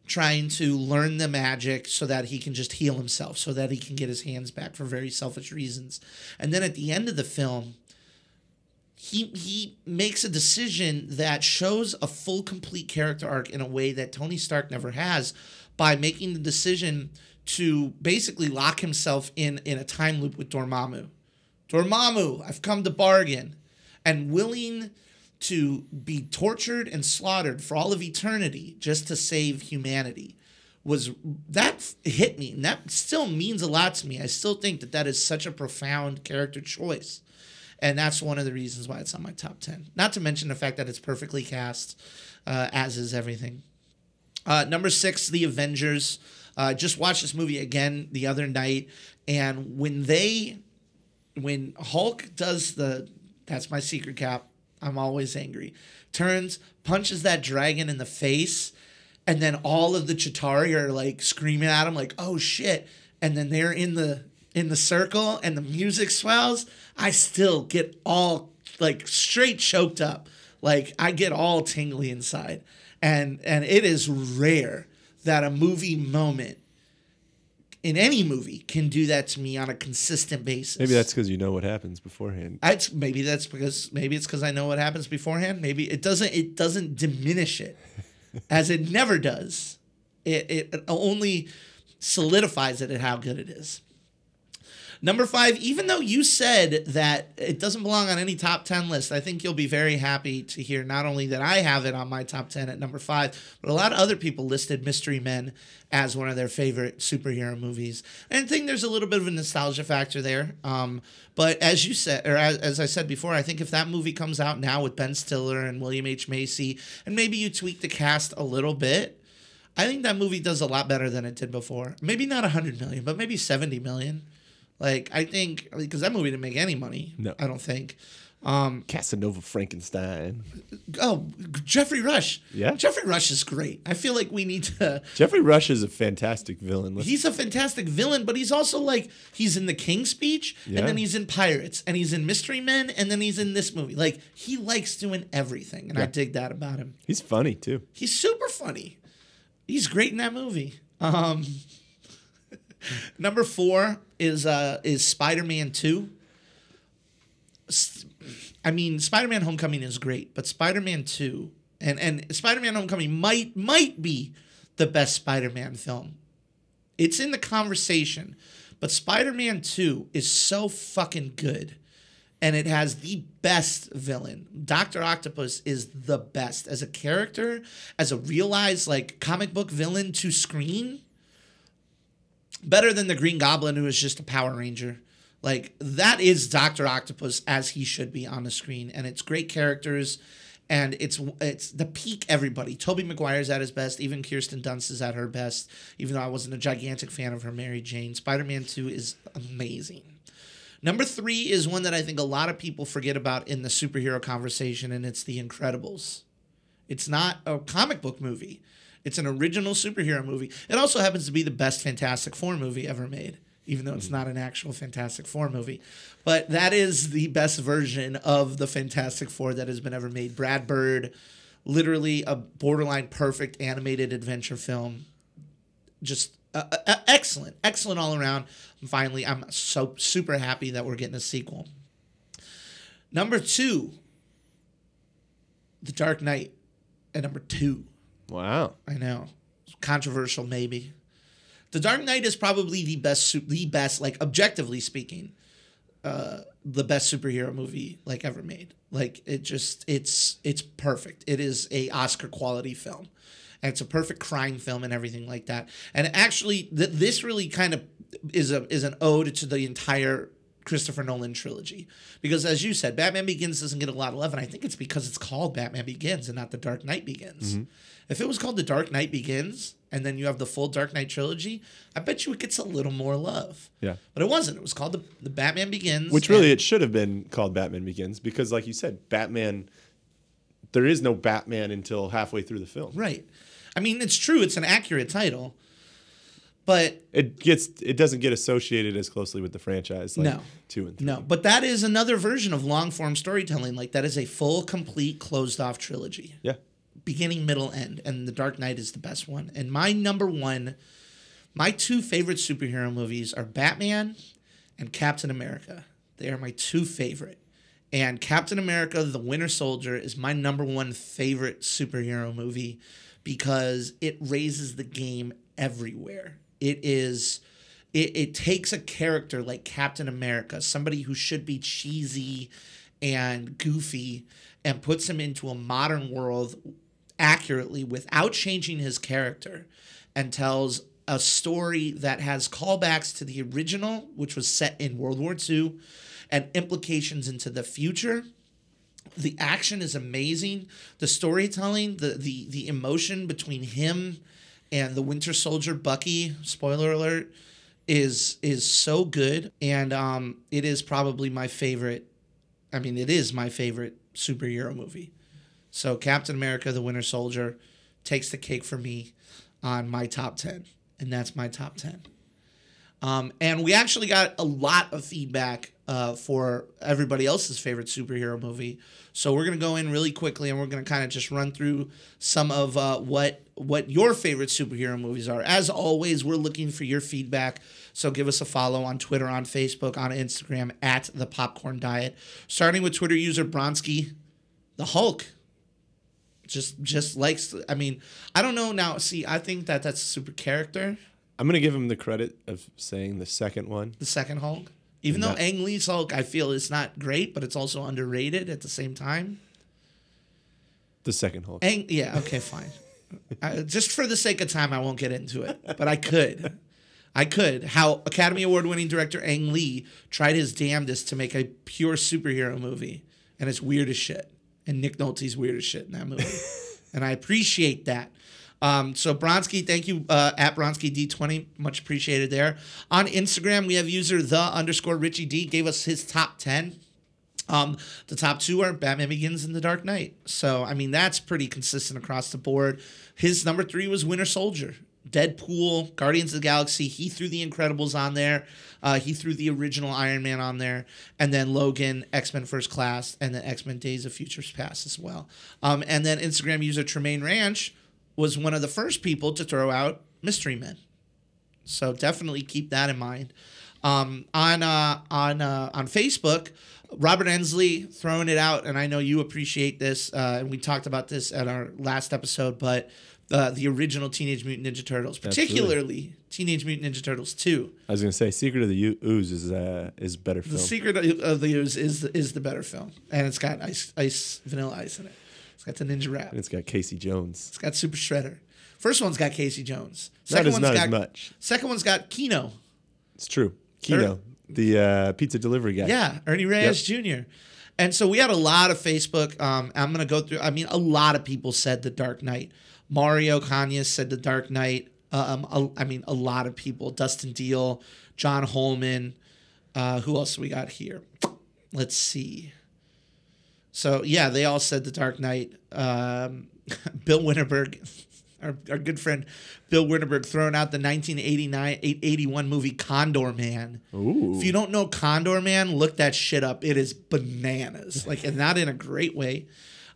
trying to learn the magic so that he can just heal himself, so that he can get his hands back for very selfish reasons. And then at the end of the film, he he makes a decision that shows a full complete character arc in a way that Tony Stark never has by making the decision to basically lock himself in in a time loop with Dormammu. Dormammu, I've come to bargain and willing to be tortured and slaughtered for all of eternity just to save humanity was that hit me and that still means a lot to me i still think that that is such a profound character choice and that's one of the reasons why it's on my top 10 not to mention the fact that it's perfectly cast uh, as is everything uh, number six, The Avengers. Uh, just watched this movie again the other night, and when they, when Hulk does the, that's my secret cap. I'm always angry. Turns, punches that dragon in the face, and then all of the Chitauri are like screaming at him, like "Oh shit!" And then they're in the in the circle, and the music swells. I still get all like straight choked up. Like I get all tingly inside and and it is rare that a movie moment in any movie can do that to me on a consistent basis. maybe that's because you know what happens beforehand. I, maybe that's because maybe it's because I know what happens beforehand. Maybe it doesn't it doesn't diminish it as it never does. It it only solidifies it at how good it is. Number five, even though you said that it doesn't belong on any top 10 list, I think you'll be very happy to hear not only that I have it on my top 10 at number five, but a lot of other people listed Mystery Men as one of their favorite superhero movies. And I think there's a little bit of a nostalgia factor there. Um, but as you said, or as, as I said before, I think if that movie comes out now with Ben Stiller and William H. Macy, and maybe you tweak the cast a little bit, I think that movie does a lot better than it did before. Maybe not 100 million, but maybe 70 million. Like I think because that movie didn't make any money. No. I don't think. Um, Casanova Frankenstein. Oh, Geoffrey Rush. Yeah? Geoffrey Rush is great. I feel like we need to. Geoffrey Rush is a fantastic villain. Let's- He's a fantastic villain, but he's also like he's in the King's Speech, Yeah. and then he's in Pirates, and he's in Mystery Men, and then he's in this movie. Like he likes doing everything, and I dig that about him. He's funny too. He's super funny. He's great in that movie. Um, number four is uh, is Spider Man Two. I mean, Spider Man Homecoming is great, but Spider Man Two and and Spider Man Homecoming might might be the best Spider Man film. It's in the conversation, but Spider Man Two is so fucking good and it has the best villain. Doctor Octopus is the best as a character, as a realized like comic book villain to screen. Better than the Green Goblin, who is just a Power Ranger. Like that is Doctor Octopus as he should be on the screen, and it's great characters, and it's it's the peak. Everybody, Tobey Maguire's at his best. Even Kirsten Dunst is at her best. Even though I wasn't a gigantic fan of her Mary Jane, Spider Man Two is amazing. Number three is one that I think a lot of people forget about in the superhero conversation, and it's The Incredibles. It's not a comic book movie, it's an original superhero movie. It also happens to be the best Fantastic Four movie ever made, even though it's not an actual Fantastic Four movie. But that is the best version of the Fantastic Four that has been ever made. Brad Bird, literally a borderline perfect animated adventure film just uh, uh, excellent, excellent all around. And finally, I'm so super happy that we're getting a sequel. Number two, The Dark Knight, and number two, Wow. I know, controversial maybe. The Dark Knight is probably the best, the best, like objectively speaking, uh, the best superhero movie like ever made. Like it just, it's it's perfect. It is a Oscar quality film, and it's a perfect crime film and everything like that. And actually, th- this really kind of is a is an ode to the entire Christopher Nolan trilogy. Because as you said, Batman Begins doesn't get a lot of love, and I think it's because it's called Batman Begins and not The Dark Knight Begins. Mm-hmm. If it was called The Dark Knight Begins and then you have the full Dark Knight trilogy, I bet you it gets a little more love. Yeah. But it wasn't. It was called the, the Batman Begins. Which really it should have been called Batman Begins because, like you said, Batman. There is no Batman until halfway through the film. right. I mean, it's true. It's an accurate title, but It gets it doesn't get associated as closely with the franchise like No. two and three. no. But that is another version of long form storytelling. Like that is a full, complete, closed off trilogy. Yeah. beginning, middle, end, and The Dark Knight is the best one. And my number one, my two favorite superhero movies are Batman and Captain America. They are my two favorite. And Captain America: The Winter Soldier is my number one favorite superhero movie because it raises the game everywhere. It is it, it takes a character like Captain America, somebody who should be cheesy and goofy, and puts him into a modern world accurately without changing his character and tells a story that has callbacks to the original, which was set in World War II, and implications into the future. The action is amazing. The storytelling, the the the emotion between him and the Winter Soldier Bucky, spoiler alert, is is so good. And um it is probably my favorite I mean it is my favorite superhero movie. So Captain America the Winter Soldier takes the cake for me on my top 10 and that's my top 10. Um, and we actually got a lot of feedback uh, for everybody else's favorite superhero movie. So we're gonna go in really quickly and we're gonna kind of just run through some of uh, what what your favorite superhero movies are. As always, we're looking for your feedback. So give us a follow on Twitter, on Facebook, on Instagram at the Popcorn Diet. Starting with Twitter user Bronsky, the Hulk. Just just likes. I mean, I don't know now. See, I think that that's a super character. I'm gonna give him the credit of saying the second one. the second Hulk. Even though Ang Lee's Hulk, I feel is not great, but it's also underrated at the same time. The second Hulk. Ang, yeah, okay, fine. uh, just for the sake of time, I won't get into it, but I could. I could. How Academy Award winning director Ang Lee tried his damnedest to make a pure superhero movie, and it's weird as shit. And Nick Nolte's weird as shit in that movie. and I appreciate that. Um, so Bronsky, thank you uh, at Bronsky D20, much appreciated there. On Instagram, we have user the underscore Richie D gave us his top ten. Um, the top two are Batman Begins and The Dark Knight. So I mean that's pretty consistent across the board. His number three was Winter Soldier. Deadpool, Guardians of the Galaxy. He threw The Incredibles on there. Uh, he threw the original Iron Man on there, and then Logan, X Men First Class, and then X Men Days of Futures Past as well. Um, and then Instagram user Tremaine Ranch was one of the first people to throw out Mystery Men. So definitely keep that in mind. Um, on uh, on uh, on Facebook, Robert Ensley throwing it out, and I know you appreciate this, uh, and we talked about this at our last episode, but uh, the original Teenage Mutant Ninja Turtles, particularly Teenage Mutant Ninja Turtles Two. I was gonna say Secret of the Ooze is uh, is better film. The Secret of the Ooze is is the better film, and it's got ice ice vanilla ice in it. Got the Ninja Rap. and it's got Casey Jones. It's got Super Shredder. First one's got Casey Jones. Not Second as one's not got as much. Second one's got Keno. It's true. Keno, the uh, pizza delivery guy. Yeah, Ernie Reyes Jr. And so we had a lot of Facebook. Um, I'm gonna go through. I mean, a lot of people said The Dark Knight. Mario Kanye said The Dark Knight. Um, a- I mean, a lot of people. Dustin Deal, John Holman. Uh, who else we got here? Let's see. So yeah, they all said The Dark Knight. Um, Bill Winterberg, our, our good friend Bill Winterberg, throwing out the 1989 81 movie Condorman. Ooh. If you don't know Condorman, look that shit up. It is bananas, like and not in a great way.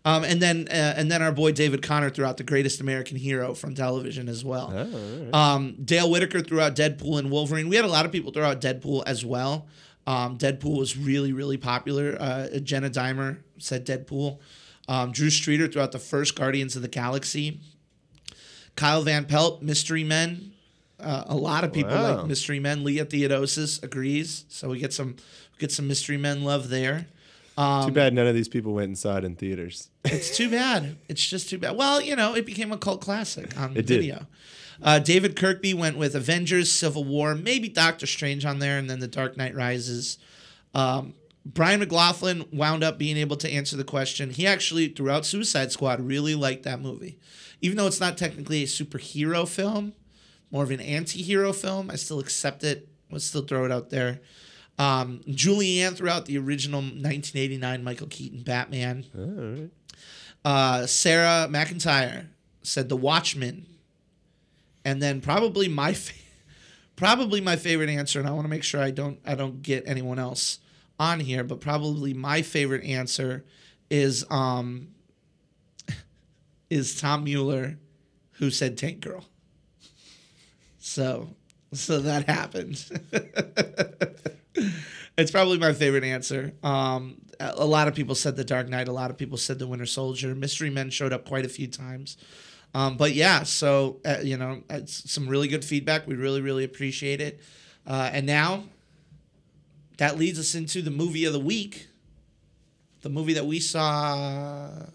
Um, and then uh, and then our boy David Connor threw out the greatest American hero from television as well. Oh, right. Um, Dale Whitaker threw out Deadpool and Wolverine. We had a lot of people throw out Deadpool as well. Um, Deadpool was really, really popular. Uh, Jenna Dimer said Deadpool. Um, Drew Streeter throughout the first Guardians of the Galaxy. Kyle Van Pelt, Mystery Men. Uh, a lot of people Wow. like Mystery Men. Leah Theodosis agrees. So we get some we get some Mystery Men love there. Um, Too bad none of these people went inside in theaters. it's too bad. It's just too bad. Well, you know, it became a cult classic on It did. video. Uh, David Kirkby went with Avengers, Civil War, maybe Doctor Strange on there, and then The Dark Knight Rises. Um, Brian McLaughlin wound up being able to answer the question. He actually, throughout Suicide Squad, really liked that movie. Even though it's not technically a superhero film, more of an anti hero film, I still accept it. Let's still throw it out there. Um, Julianne throughout the original 1989 Michael Keaton Batman. Right. Uh, Sarah McIntyre said The Watchmen, and then probably my fa- probably my favorite answer, and I want to make sure I don't I don't get anyone else on here, but probably my favorite answer is um is Tom Mueller, who said Tank Girl. So so that happened. it's probably my favorite answer. Um, a lot of people said The Dark Knight. A lot of people said The Winter Soldier. Mystery Men showed up quite a few times. Um, but yeah, so uh, you know, it's some really good feedback. We really, really appreciate it. Uh, and now, that leads us into the movie of the week. The movie that we saw a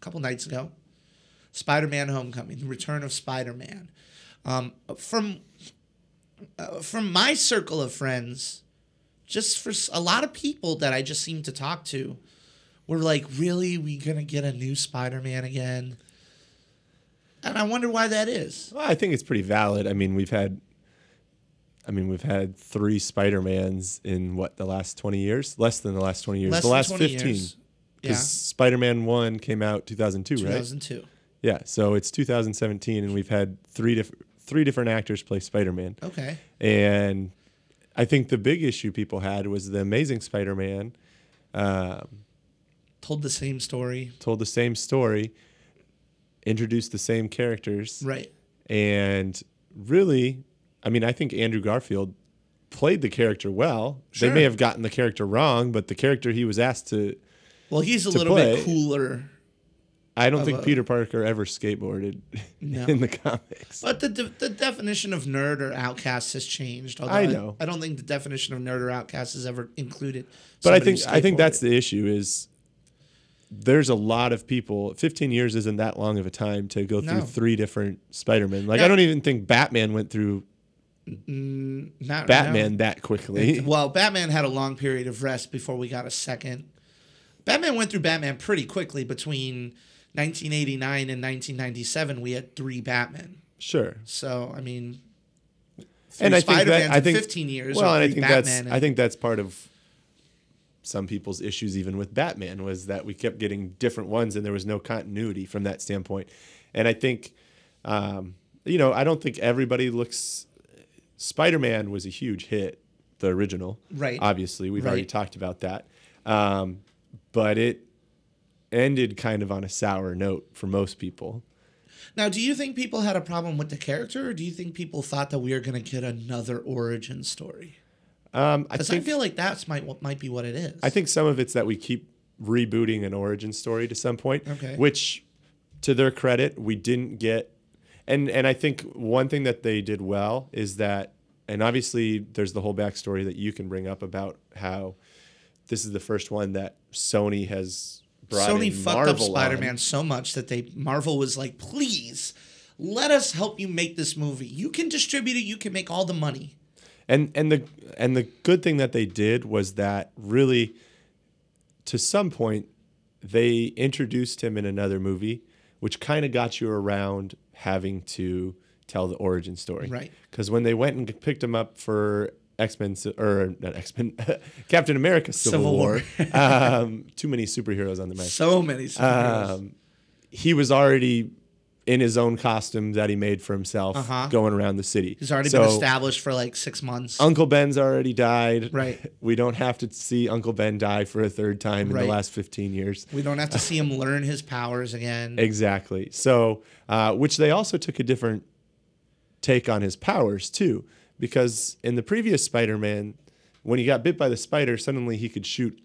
couple nights ago, Spider-Man: Homecoming, The Return of Spider-Man. Um, from uh, from my circle of friends, just for a lot of people that I just seem to talk to, were like, "Really, we gonna get a new Spider-Man again?" And I wonder why that is. Well, I think it's pretty valid. I mean, we've had, I mean, we've had three Spider Mans in what the last twenty years? Less than the last twenty years. Less the last fifteen. Because Yeah. Spider Man One came out two thousand two, right? 2002. Yeah. So it's two thousand seventeen, and we've had three different three different actors play Spider Man. Okay. And I think the big issue people had was the Amazing Spider Man um, Told the same story. told the same story, introduced the same characters, Right. and really, I mean, I think Andrew Garfield played the character well. Sure. They may have gotten the character wrong, but the character he was asked to. Well, he's a little play. bit cooler. I don't think a- Peter Parker ever skateboarded No. in the comics. But the, de- the definition of nerd or outcast has changed. I know. I, don't think the definition of nerd or outcast has ever included. But I think I think that's the issue is there's a lot of people 15 years isn't that long of a time to go through No. three different Spider-Man. Like. I don't even think Batman went through Not Batman no. that quickly. Well, Batman had a long period of rest before we got a second. Batman went through Batman pretty quickly between 1989 and 1997. We had three Batman. sure. So I mean, And I think that Spider-Mans I think 15 years. Well, and I think Batman that's and- I think that's part of some people's issues even with Batman was that we kept getting different ones and there was no continuity from that standpoint. And I think, um, you know, I don't think everybody looks. Spider Man was a huge hit, the original. Right. Obviously, we've already talked about that. Um, but it ended kind of on a sour note for most people. Now, do you think people had a problem with the character, or do you think people thought that we were going to get another origin story? Um, I Because I feel like that's might what might be what it is. I think some of it's that we keep rebooting an origin story to some point, Okay. which, to their credit, we didn't get. And and I think one thing that they did well is that, and obviously there's the whole backstory that you can bring up about how this is the first one that Sony has brought Sony fucked Marvel up. Spider-Man so much that they Marvel was like, please let us help you make this movie. You can distribute it. You can make all the money. And and the and the good thing that they did was that really, to some point, they introduced him in another movie, which kind of got you around having to tell the origin story. Right. Because when they went and picked him up for X Men or not X Men, Captain America Civil, Civil War, War. um, too many superheroes on the map. So many superheroes. Um, he was already in his own costume that he made for himself, Uh-huh. going around the city. He's already So- been established for like six months. Uncle Ben's already died. Right. We don't have to see Uncle Ben die for a third time in Right. the last 15 years. we don't have to see him learn his powers again. Exactly. So, uh, which they also took a different take on his powers too, because in the previous Spider-Man, when he got bit by the spider, suddenly he could shoot.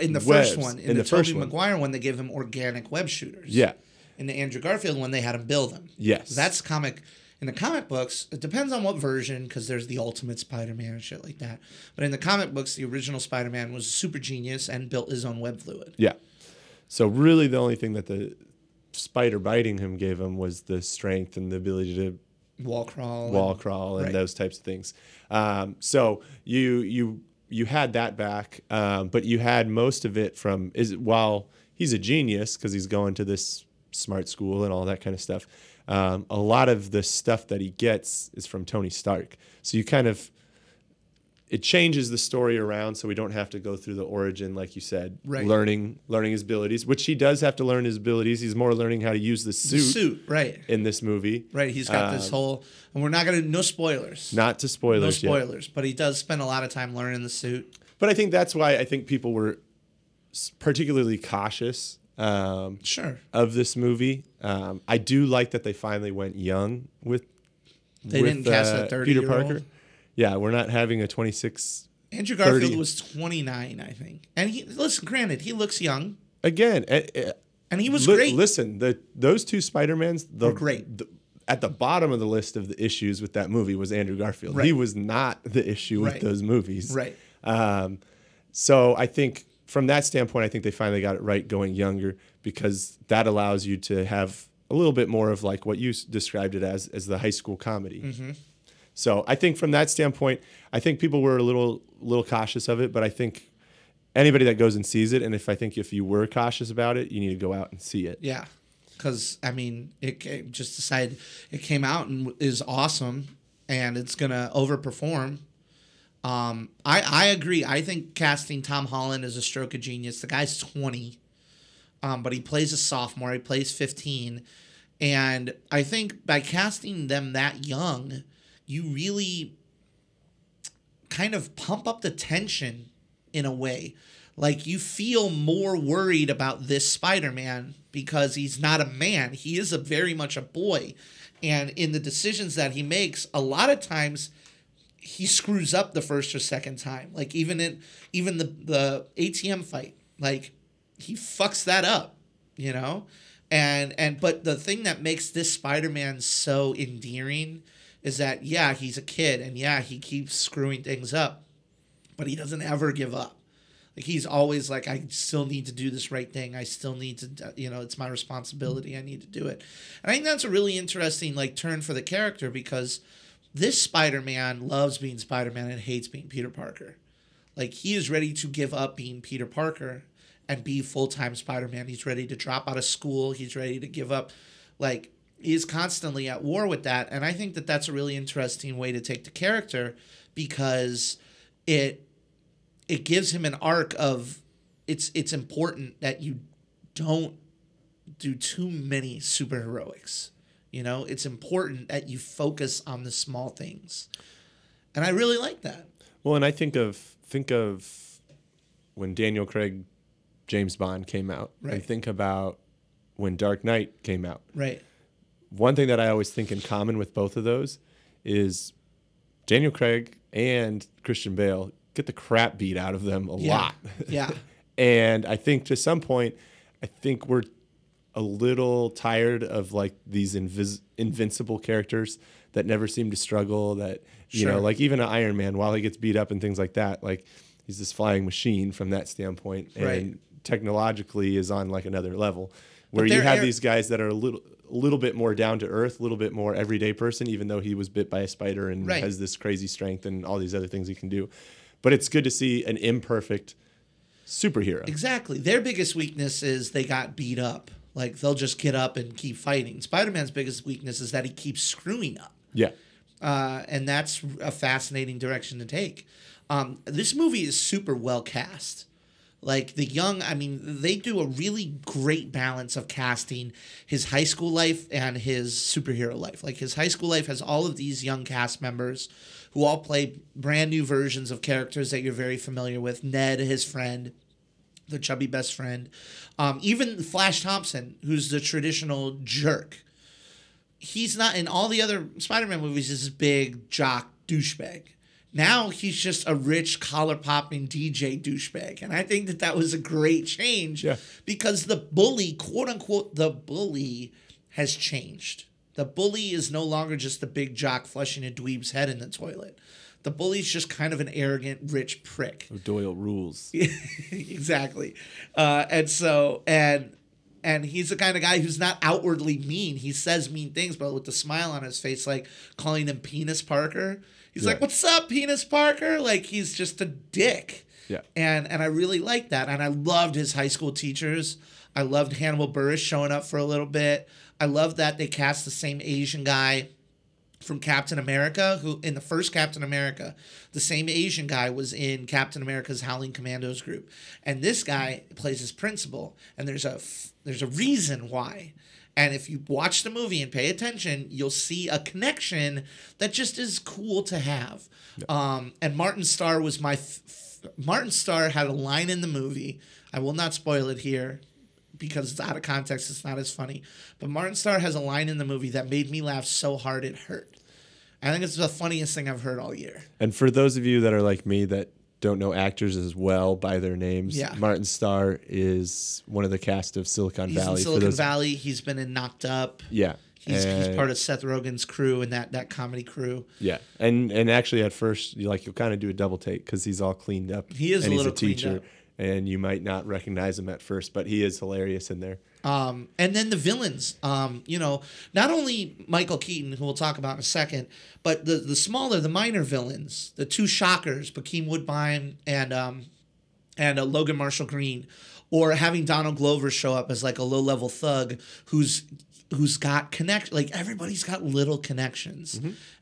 In the webs, first one, in, in the, the first Tobey. Maguire one, they gave him organic web shooters. Yeah. In the Andrew Garfield one, they had him build them. Yes. That's comic. In the comic books, it depends on what version, because there's the Ultimate Spider-Man and shit like that. But in the comic books, the original Spider-Man was a super genius and built his own web fluid. Yeah. So really, the only thing that the spider biting him gave him was the strength and the ability to Wall crawl. wall and- crawl and right. those types of things. Um, so you you you had that back, um, but you had most of it from is while he's a genius because he's going to this smart school and all that kind of stuff. Um, a lot of the stuff that he gets is from Tony Stark. So you kind of it changes the story around so we don't have to go through the origin like you said Right. learning learning his abilities which he does have to learn his abilities he's more learning how to use the suit, The suit, right. in this movie Right. He's got this Um, whole, and we're not going to, no spoilers. not to no spoilers yet. spoilers, but he does spend a lot of time learning the suit. But I think that's why I think people were particularly cautious um, Sure. of this movie. Um, I do like that they finally went young with. They with, didn't cast a uh, 30 Peter year old. Parker. Yeah, we're not having a 26. Andrew Garfield 30. was 29, I think. And he, listen, granted, he looks young, Again, and he was li- great. listen, the those two Spider Mans, the Were great. the- at the bottom of the list of the issues with that movie was Andrew Garfield. Right. He was not the issue with Right. those movies. Right. Um, so I think from that standpoint, I think they finally got it right going younger because that allows you to have a little bit more of like what you s- described it as as the high school comedy. Mm-hmm. So I think from that standpoint, I think people were a little little cautious of it, but I think anybody that goes and sees it, and if I think if you were cautious about it, you need to go out and see it. Yeah, because I mean, it ca- just decided it came out and is awesome, and it's gonna overperform. Um, I I agree. I think casting Tom Holland is a stroke of genius. The guy's twenty, um, but he plays a sophomore. He plays fifteen, and I think by casting them that young, you really kind of pump up the tension in a way. Like you feel more worried about this Spider-Man because he's not a man. He is a very much a boy. And in the decisions that he makes, a lot of times he screws up the first or second time. Like even in even the the ATM fight, like he fucks that up, you know? And and but the thing that makes this Spider-Man so endearing is that yeah, he's a kid and yeah, he keeps screwing things up, but he doesn't ever give up. Like he's always like, I still need to do this right thing. I still need to, uh, you know, it's my responsibility. I need to do it. And I think that's a really interesting like turn for the character because this Spider-Man loves being Spider-Man and hates being Peter Parker. Like he is ready to give up being Peter Parker and be full-time Spider-Man. He's ready to drop out of school. He's ready to give up. Like he is constantly at war with that, and I think that that's a really interesting way to take the character because it it gives him an arc of it's it's important that you don't do too many superheroics. You know, it's important that you focus on the small things. And I really like that. Well, and I think of think of when Daniel Craig James Bond came out. Right. And think about when Dark Knight came out. Right. One thing that I always think in common with both of those is Daniel Craig and Christian Bale get the crap beat out of them a Yeah. lot. Yeah. and I think to some point, I think we're a little tired of like these invis- invincible characters that never seem to struggle. That you Sure. know, like even an Iron Man, while he gets beat up and things like that, like he's this flying machine from that standpoint, and Right. technologically is on like another level. Where you have air- these guys that are a little, a little bit more down to earth, a little bit more everyday person, even though he was bit by a spider and Right. has this crazy strength and all these other things he can do. But it's good to see an imperfect superhero. Exactly. Their biggest weakness is they got beat up. Like they'll just get up and keep fighting. Spider Man's biggest weakness is that he keeps screwing up. Yeah. uh, and that's a fascinating direction to take. Um, this movie is super well cast. Like the young, I mean, they do a really great balance of casting his high school life and his superhero life. Like his high school life has all of these young cast members who all play brand new versions of characters that you're very familiar with. Ned, his friend, the chubby best friend, um, even Flash Thompson, who's the traditional jerk he's not in all the other Spider-Man movies. Is this big jock douchebag. Now he's just a rich collar popping DJ douchebag, and I think that that was a great change Yeah. because the bully, quote unquote, the bully has changed. The bully is no longer just the big jock flushing a dweeb's head in the toilet. The bully's just kind of an arrogant, rich prick Doyle rules. exactly. Uh, and so and and he's the kind of guy who's not outwardly mean. He says mean things, but with the smile on his face, like calling him Penis Parker. He's like, "What's up, Penis Parker?" Like he's just a dick. Yeah. And and I really liked that. And I loved his high school teachers. I loved Hannibal Buress showing up for a little bit. I love that they cast the same Asian guy from Captain America, who in the first Captain America, the same Asian guy was in Captain America's Howling Commandos group, and this guy plays his principal, and there's a f- there's a reason why. And if you watch the movie and pay attention, you'll see a connection that just is cool to have. Um, and Martin Starr was my f- f- Martin Starr had a line in the movie. I will not spoil it here because it's out of context. It's not as funny. But Martin Starr has a line in the movie that made me laugh so hard it hurt. I think it's the funniest thing I've heard all year. And for those of you that are like me that don't know actors as well by their names, Yeah. Martin Starr is one of the cast of Silicon He's Valley. Silicon Valley. He's been in Knocked Up. Yeah. He's, he's part of Seth Rogen's crew and that that comedy crew. Yeah, and and actually at first you like you'll kind of do a double take because he's all cleaned up. He is and a he's little a teacher. And you might not recognize him at first, but he is hilarious in there. Um, and then the villains, um, you know, not only Michael Keaton, who we'll talk about in a second, but the the smaller, the minor villains, the two shockers, Bokeem Woodbine and um, and uh, Logan Marshall Green, or having Donald Glover show up as like a low level thug who's who's got connect like everybody's got little connections,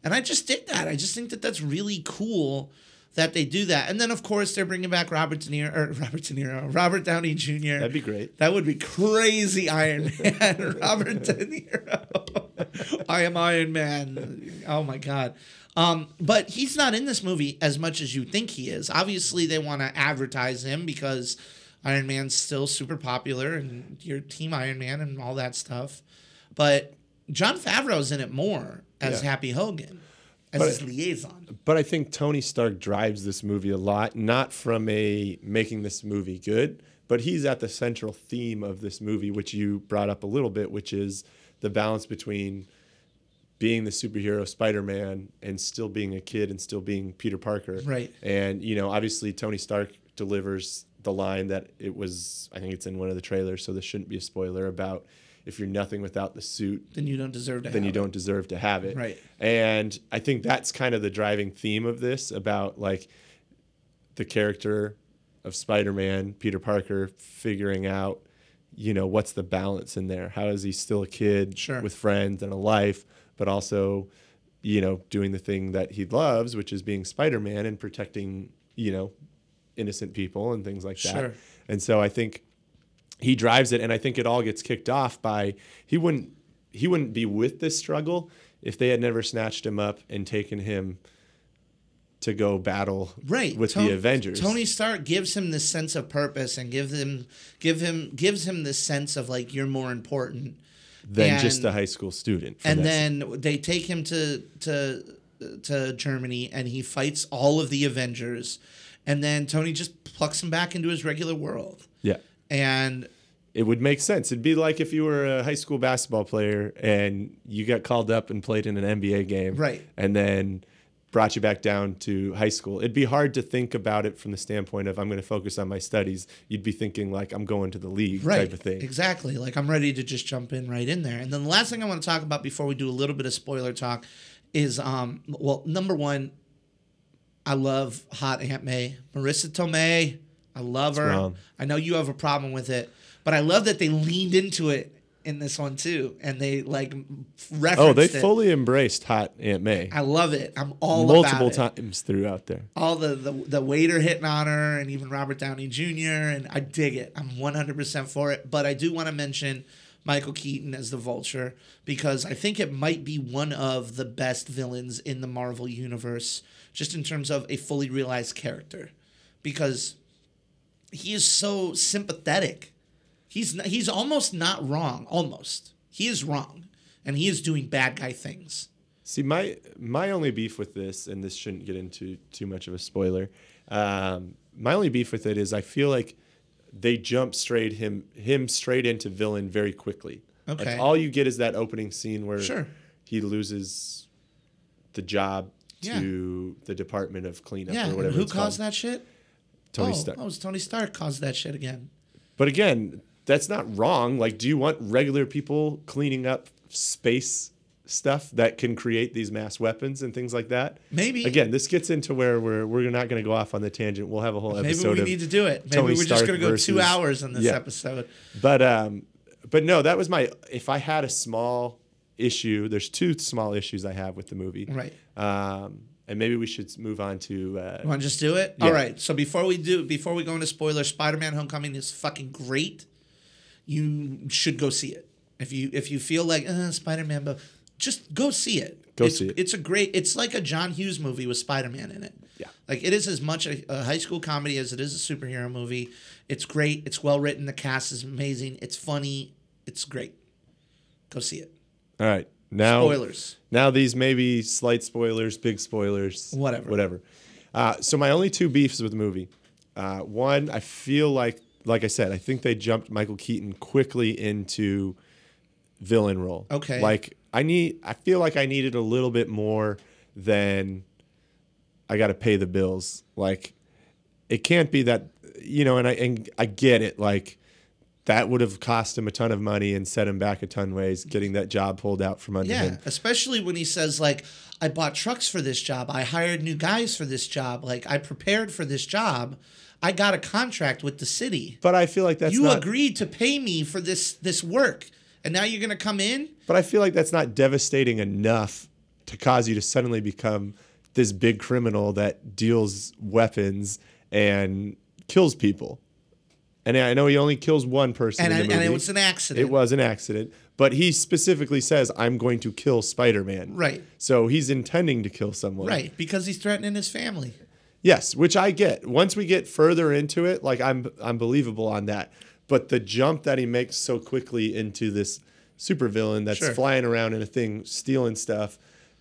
and I just did that. I just think that that's really cool that they do that. And then of course they're bringing back Robert De Niro or Robert De Niro, Robert Downey Jr. That'd be great. That would be crazy, Iron Man. Robert De Niro. I am Iron Man. Oh my god. Um, but he's not in this movie as much as you think he is. Obviously, they want to advertise him because Iron Man's still super popular and you're Team Iron Man and all that stuff. But Jon Favreau's in it more as Yeah. Happy Hogan, as But- his liaison. But I think Tony Stark drives this movie a lot, not from a making this movie good, but he's at the central theme of this movie, which you brought up a little bit, which is the balance between being the superhero Spider-Man and still being a kid and still being Peter Parker. Right. And you know, obviously Tony Stark delivers the line that it was I think it's in one of the trailers, so this shouldn't be a spoiler about if you're nothing without the suit, Then you don't deserve to then have you it. don't deserve to have it. Right. And I think that's kind of the driving theme of this about like the character of Spider-Man, Peter Parker figuring out, you know, what's the balance in there? How is he still a kid Sure. with friends and a life, but also, you know, doing the thing that he loves, which is being Spider-Man and protecting, you know, innocent people and things like that. Sure. And so I think he drives it, and I think it all gets kicked off by he wouldn't he wouldn't be with this struggle if they had never snatched him up and taken him to go battle right with Ton- the Avengers. Tony Stark gives him this sense of purpose and gives him give him gives him this sense of like you're more important. than just a high school student. And then they take him to to to Germany and he fights all of the Avengers. And then Tony just plucks him back into his regular world. yeah. And It would make sense. It'd be like if you were a high school basketball player and you got called up and played in an NBA game. Right. And then brought you back down to high school. It'd be hard to think about it from the standpoint of I'm going to focus on my studies. You'd be thinking like I'm going to the league right, type of thing. exactly. Like I'm ready to just jump in right in there. And then the last thing I want to talk about before we do a little bit of spoiler talk is um well number one, I love hot Aunt May, Marisa Tomei. I love her. wrong. I know you have a problem with it, but I love that they leaned into it in this one too, and they like referenced Oh, they it. fully embraced hot Aunt May. I love it. I'm all multiple about it. times throughout there. all the, the the waiter hitting on her and even Robert Downey Jr. and I dig it. I'm 100% for it, but I do want to mention Michael Keaton as the Vulture because I think it might be one of the best villains in the Marvel universe just in terms of a fully realized character because he is so sympathetic. He's n- he's almost not wrong, almost. He is wrong and he is doing bad guy things. See, my my only beef with this, and this shouldn't get into too much of a spoiler. Um, my only beef with it is I feel like they jump straight him him straight into villain very quickly. Okay. Like all you get is that opening scene where Sure. he loses the job Yeah. to the Department of Cleanup Yeah, or and whatever. who it's caused called. that shit? Tony oh, Stark. Oh, it was Tony Stark caused that shit again. But again, that's not wrong. Like, do you want regular people cleaning up space stuff that can create these mass weapons and things like that? Maybe. Again, this gets into where we're we're not going to go off on the tangent. We'll have a whole Maybe episode Maybe we need to do it. Maybe Tony we're just gonna go two hours on this Yeah. episode. But um, but no, that was my. If I had a small issue, there's two small issues I have with the movie. Right. Um, and maybe we should move on to. You Uh, want to just do it? Yeah. All right. So before we do, before we go into spoilers, Spider-Man: Homecoming is fucking great. You should go see it. If you if you feel like uh, Spider-Man, but just go see it. Go it's, see it. It's a great. It's like a John Hughes movie with Spider-Man in it. Yeah. Like it is as much a, a high school comedy as it is a superhero movie. It's great. It's well written. The cast is amazing. It's funny. It's great. Go see it. all right. Now Spoilers. Now these may be slight spoilers, big spoilers, Whatever. whatever. Uh, so my only two beefs with the movie, uh, one, I feel like, like I said, I think they jumped Michael Keaton quickly into villain role. Okay. Like I need, I feel like I needed a little bit more than I got to pay the bills. Like it can't be that, you know, and I and I get it. Like that would have cost him a ton of money and set him back a ton ways, getting that job pulled out from under Yeah, him. especially when he says like, "I bought trucks for this job. I hired new guys for this job. Like I prepared for this job. I got a contract with the city. But I feel like that's you not. agreed to pay me for this this work, and now you're gonna come in? But I feel like that's not devastating enough to cause you to suddenly become this big criminal that deals weapons and kills people. And I know he only kills one person And in I, the movie. and it was an accident. It was an accident, but he specifically says, "I'm going to kill Spider-Man." Right. So he's intending to kill someone. right because he's threatening his family. Yes, which I get. Once we get further into it, like I'm I'm believable on that. But the jump that he makes so quickly into this supervillain that's Sure. flying around in a thing, stealing stuff,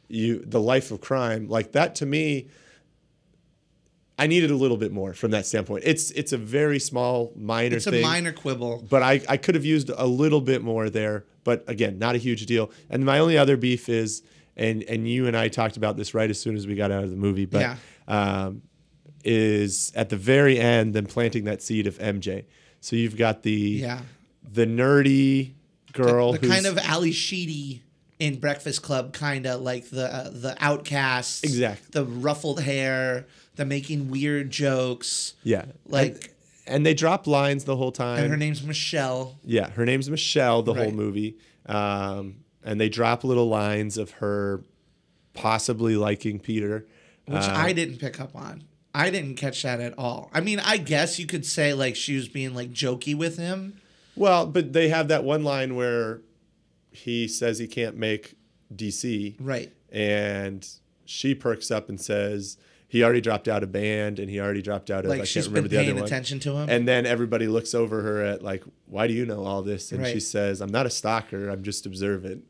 you the life of crime, like that to me, I needed a little bit more from that standpoint. It's it's a very small, minor It's a thing. minor quibble. but I, I could have used a little bit more there. But again, not a huge deal. And my only other beef is, and and you and I talked about this right as soon as we got out of the movie, but Yeah. um, is at the very end them planting that seed of MJ. So you've got the Yeah. the nerdy girl the who's kind of Ally Sheedy in Breakfast Club, kind of like the uh, the outcast, Exact. the ruffled hair, the making weird jokes, yeah like- and, and they drop lines the whole time. and her name's Michelle. Yeah, her name's Michelle. The whole movie, um, and they drop little lines of her possibly liking Peter. which Uh, I didn't pick up on. I didn't catch that at all. I mean, I guess you could say like she was being like jokey with him. Well, but they have that one line where he says he can't make DC, Right. and she perks up and says he already dropped out of band and he already dropped out of Like I she's can't been remember the other paying one. attention to him. And then everybody looks over her at like, why do you know all this? And she says, I'm not a stalker, I'm just observant.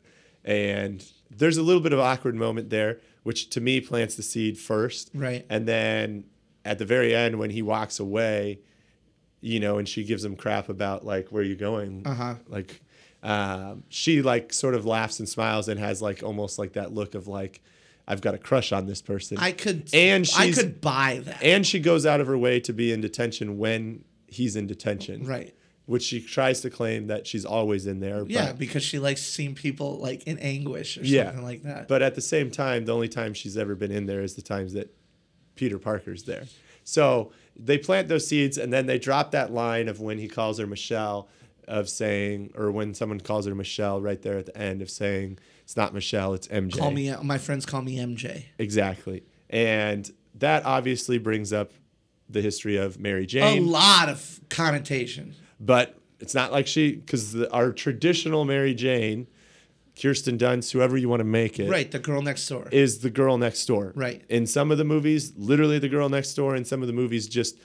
And there's a little bit of awkward moment there, which to me plants the seed first. Right. And then at the very end, when he walks away, you know, and she gives him crap about like where you going, Uh-huh. like um, she like sort of laughs and smiles and has like almost like that look of like I've got a crush on this person. I could And I could buy that. and she goes out of her way to be in detention when he's in detention, right. Which she tries to claim that she's always in there. Yeah, because she likes seeing people like in anguish or Yeah. something like that. but at the same time, the only time she's ever been in there is the times that Peter Parker's there. So they plant those seeds, and then they drop that line of when he calls her Michelle, of saying, or when someone calls her Michelle, right there at the end of saying, "It's not Michelle, it's MJ." call me my friends call me MJ. exactly, and that obviously brings up the history of Mary Jane. A lot of connotation. but it's not like she because our traditional Mary Jane, Kirsten Dunst, whoever you want to make it, Right, the girl next door. is the girl next door. Right. In some of the movies, literally the girl next door. In some of the movies, just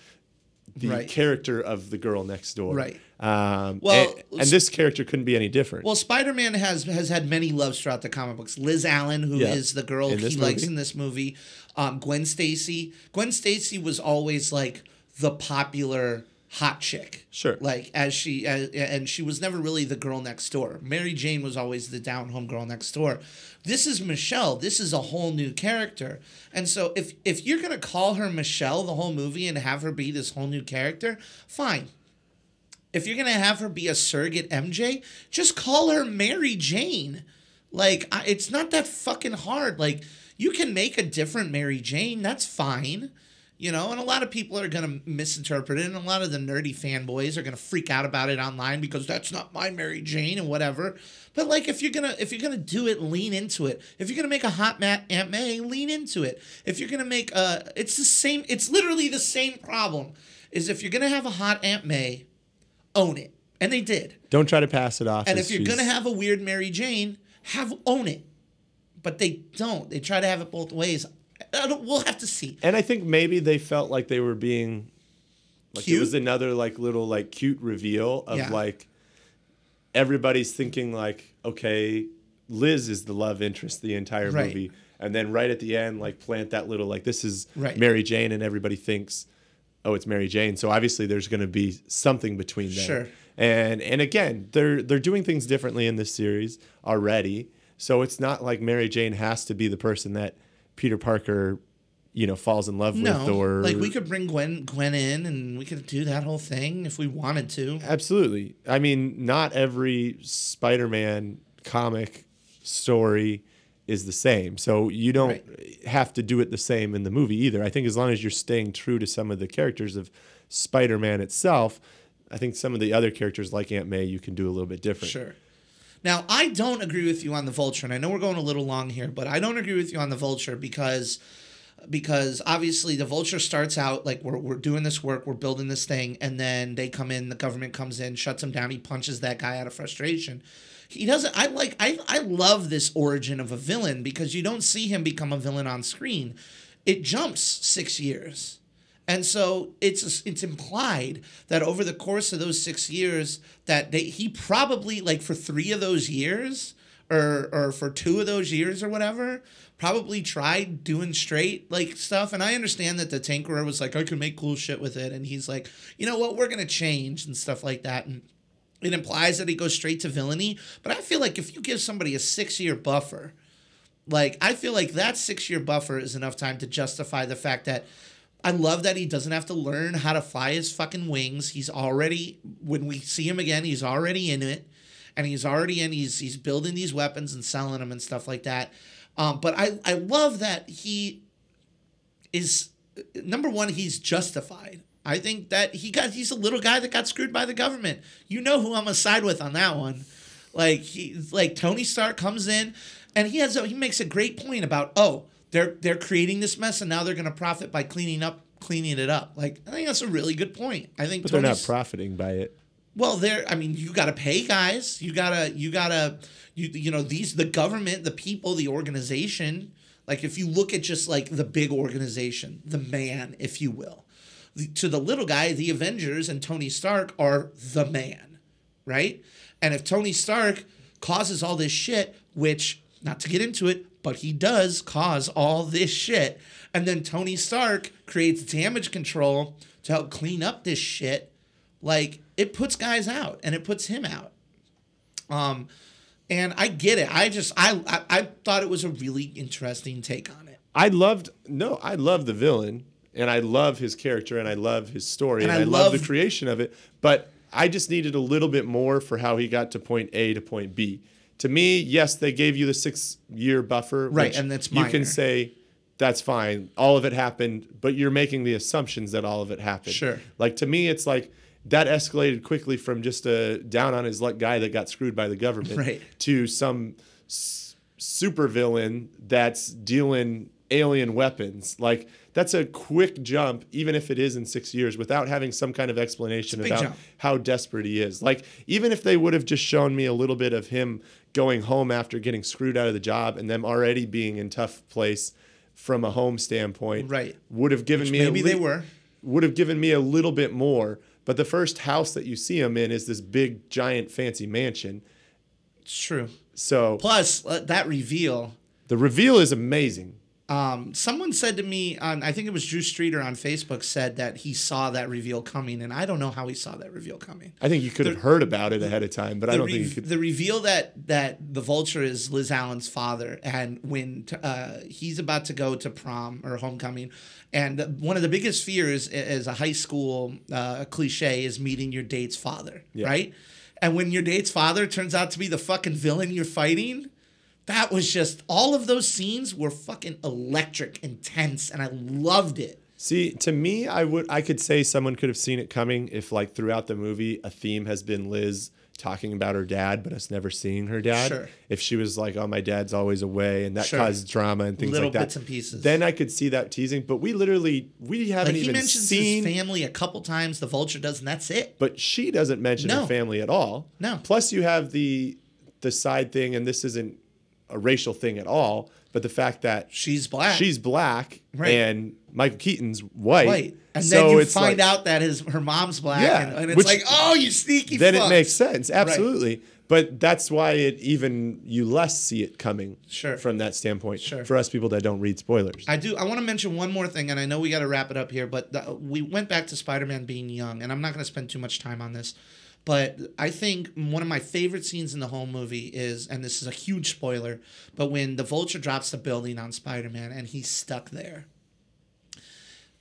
the Right. character of the girl next door. Right. Um, Well, and, and this character couldn't be any different. Well, Spider Man has has had many loves throughout the comic books. Liz Allen, who is Yeah. the girl he this likes in this movie. Um, Gwen Stacy. Gwen Stacy was always like the popular hot chick. Sure. Like as she as, and she was never really the girl next door. Mary Jane was always the down home girl next door. This is Michelle. This is a whole new character. And so if if you're gonna call her Michelle the whole movie and have her be this whole new character, fine. If you're gonna have her be a surrogate MJ, just call her Mary Jane. Like I, it's not that fucking hard. Like you can make a different Mary Jane. That's fine. You know, and a lot of people are gonna misinterpret it, and a lot of the nerdy fanboys are gonna freak out about it online because that's not my Mary Jane and whatever. But like, if you're gonna if you're gonna do it, lean into it. If you're gonna make a hot Matt Aunt May, lean into it. If you're gonna make a, it's the same. It's literally the same problem. Is if you're gonna have a hot Aunt May, own it, and they did. Don't try to pass it off. And if you're she's- gonna have a weird Mary Jane, have own it. But they don't. They try to have it both ways. I don't, we'll have to see. and I think maybe they felt like they were being like Cute? it was another like little like cute reveal of Yeah. like everybody's thinking like okay Liz is the love interest the entire Right. movie and then right at the end like plant that little like this is Right. Mary Jane and everybody thinks oh it's Mary Jane so obviously there's going to be something between them Sure. and and again they're they're doing things differently in this series already so it's not like Mary Jane has to be the person that Peter Parker you know falls in love No, with or like we could bring Gwen Gwen in, and we could do that whole thing if we wanted to. Absolutely. I mean, not every Spider-Man comic story is the same. So you don't have to do it the same in the movie either. I think as long as you're staying true to some of the characters of Spider-Man itself, I think some of the other characters like Aunt May you can do a little bit different. Sure. Now, I don't agree with you on the Vulture, and I know we're going a little long here, but I don't agree with you on the Vulture because because obviously the Vulture starts out like we're, we're doing this work, we're building this thing, and then they come in, the government comes in, shuts him down, he punches that guy out of frustration. He doesn't. I like. I I love this origin of a villain because you don't see him become a villain on screen. It jumps six years. And so it's it's implied that over the course of those six years, that they, he probably like for three of those years, or or for two of those years or whatever, probably tried doing straight like stuff. And I understand that the Tinkerer was like, I can make cool shit with it, and he's like, you know what, we're gonna change and stuff like that. And it implies that he goes straight to villainy. But I feel like if you give somebody a six year buffer, like I feel like that six year buffer is enough time to justify the fact that I love that he doesn't have to learn how to fly his fucking wings. He's already when we see him again, he's already in it, and he's already in. He's he's building these weapons and selling them and stuff like that. Um, but I I love that he is number one. He's justified. I think that he got he's a little guy that got screwed by the government. You know who I'm gonna side with on that one. Like he like Tony Stark comes in and he has a, he makes a great point about oh they're they're creating this mess and now they're gonna profit by cleaning up cleaning it up. Like I think that's a really good point. I think But they're not profiting by it. well, there. I mean, you got to pay guys. You gotta. You gotta. You you know these the government, the people, the organization. Like if you look at just like the big organization, the man, if you will, to the little guy, the Avengers and Tony Stark are the man, right? And if Tony Stark causes all this shit, which not to get into it, but he does cause all this shit, and then Tony Stark creates damage control to help clean up this shit like it puts guys out and it puts him out. Um and i get it. I just i i, I thought it was a really interesting take on it. I loved no, I love the villain and I love his character and I love his story And and, I I, love, love- the creation of it, but I just needed a little bit more for how he got to point A to point B. To me, yes, they gave you the 6-year buffer, Right, and that's you can say that's fine. All of it happened, but you're making the assumptions that all of it happened. Sure. Like to me it's like that escalated quickly from just a down on his luck guy that got screwed by the government Right. to some s- super villain that's dealing alien weapons. Like that's a quick jump, even if it is in six years, without having some kind of explanation about jump. how desperate he is. Like even if they would have just shown me a little bit of him going home after getting screwed out of the job and them already being in tough place from a home standpoint, Right. would have given me maybe a they were would have given me a little bit more. But the first house that you see him in is this big, giant, fancy mansion. it's true So plus uh, that reveal the reveal is amazing. Um someone said to me on i think it was drew streeter on facebook said that he saw that reveal coming and i don't know how he saw that reveal coming I think you could have heard about it ahead of time, but I don't re- think you could. the reveal that that the vulture is Liz Allen's father, and when t- uh, he's about to go to prom or homecoming, and one of the biggest fears as a high school uh, cliche is meeting your date's father, Yeah. right? And when your date's father turns out to be the fucking villain you're fighting, that was just all of those scenes were fucking electric, intense, and I loved it. See, to me, I would I could say someone could have seen it coming if, like, throughout the movie, a theme has been Liz talking about her dad, but us never seeing her dad. Sure. If she was like, "Oh, my dad's always away," and that Sure. caused drama and things Little like that, bits and pieces. then I could see that teasing. But we literally we haven't Like he even mentions seen. his family a couple times, the vulture does, and that's it. but she doesn't mention No. her family at all. No. Plus, you have the the side thing, and this isn't a racial thing at all, but the fact that She's black. she's black Right. and Michael Keaton's white. White. And So then you find like- out that his her mom's black, Yeah, and, and it's which- like, oh, you sneaky. Then it makes sense, absolutely. But that's why it even you less see it coming. Sure. From that standpoint, Sure. For us people that don't read spoilers, I do. I want to mention one more thing, and I know we got to wrap it up here. But the, we went back to Spider-Man being young, and I'm not going to spend too much time on this. But I think one of my favorite scenes in the whole movie is, and this is a huge spoiler, but when the Vulture drops the building on Spider-Man and he's stuck there.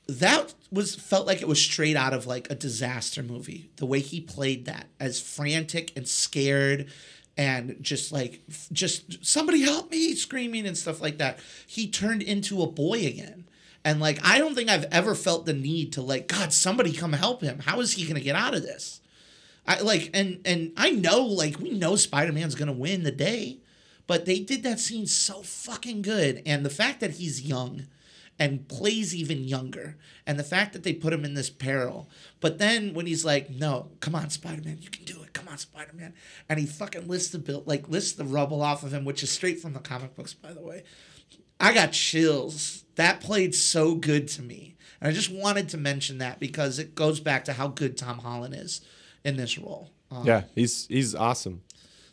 That was felt like it was straight out of like a disaster movie. The way he played that, as frantic and scared, and just like just somebody help me screaming and stuff like that. He turned into a boy again. And like I don't think I've ever felt the need to like God somebody come help him. How is he going to get out of this? I like and and I know like we know Spider-Man's going to win the day, but they did that scene so fucking good and the fact that he's young and plays even younger and the fact that they put him in this peril. But then when he's like, "No, come on Spider-Man, you can do it. Come on Spider-Man." And he fucking lifts the bill like lifts the rubble off of him, which is straight from the comic books by the way. I got chills. That played so good to me. And I just wanted to mention that because it goes back to how good Tom Holland is in this role. Um, yeah, he's he's awesome.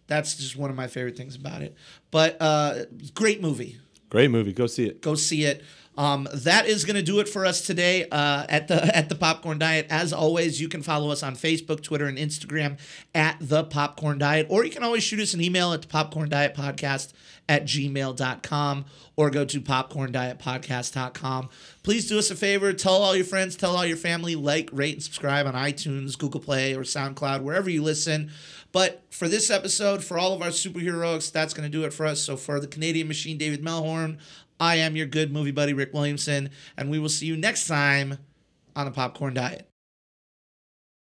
That's just one of my favorite things about it. But uh, great movie. Great movie. Go see it. Go see it. Um, that is going to do it for us today uh, at the at the Popcorn Diet. As always, you can follow us on Facebook, Twitter, and Instagram at the Popcorn Diet, or you can always shoot us an email at the Popcorn Diet Podcast at gmail.com or go to popcorndietpodcast.com. Please do us a favor, tell all your friends, tell all your family, like, rate, and subscribe on iTunes, Google Play, or SoundCloud, wherever you listen. But for this episode, for all of our superheroics, that's going to do it for us. So for the Canadian Machine, David Melhorn, I am your good movie buddy, Rick Williamson, and we will see you next time on a Popcorn Diet.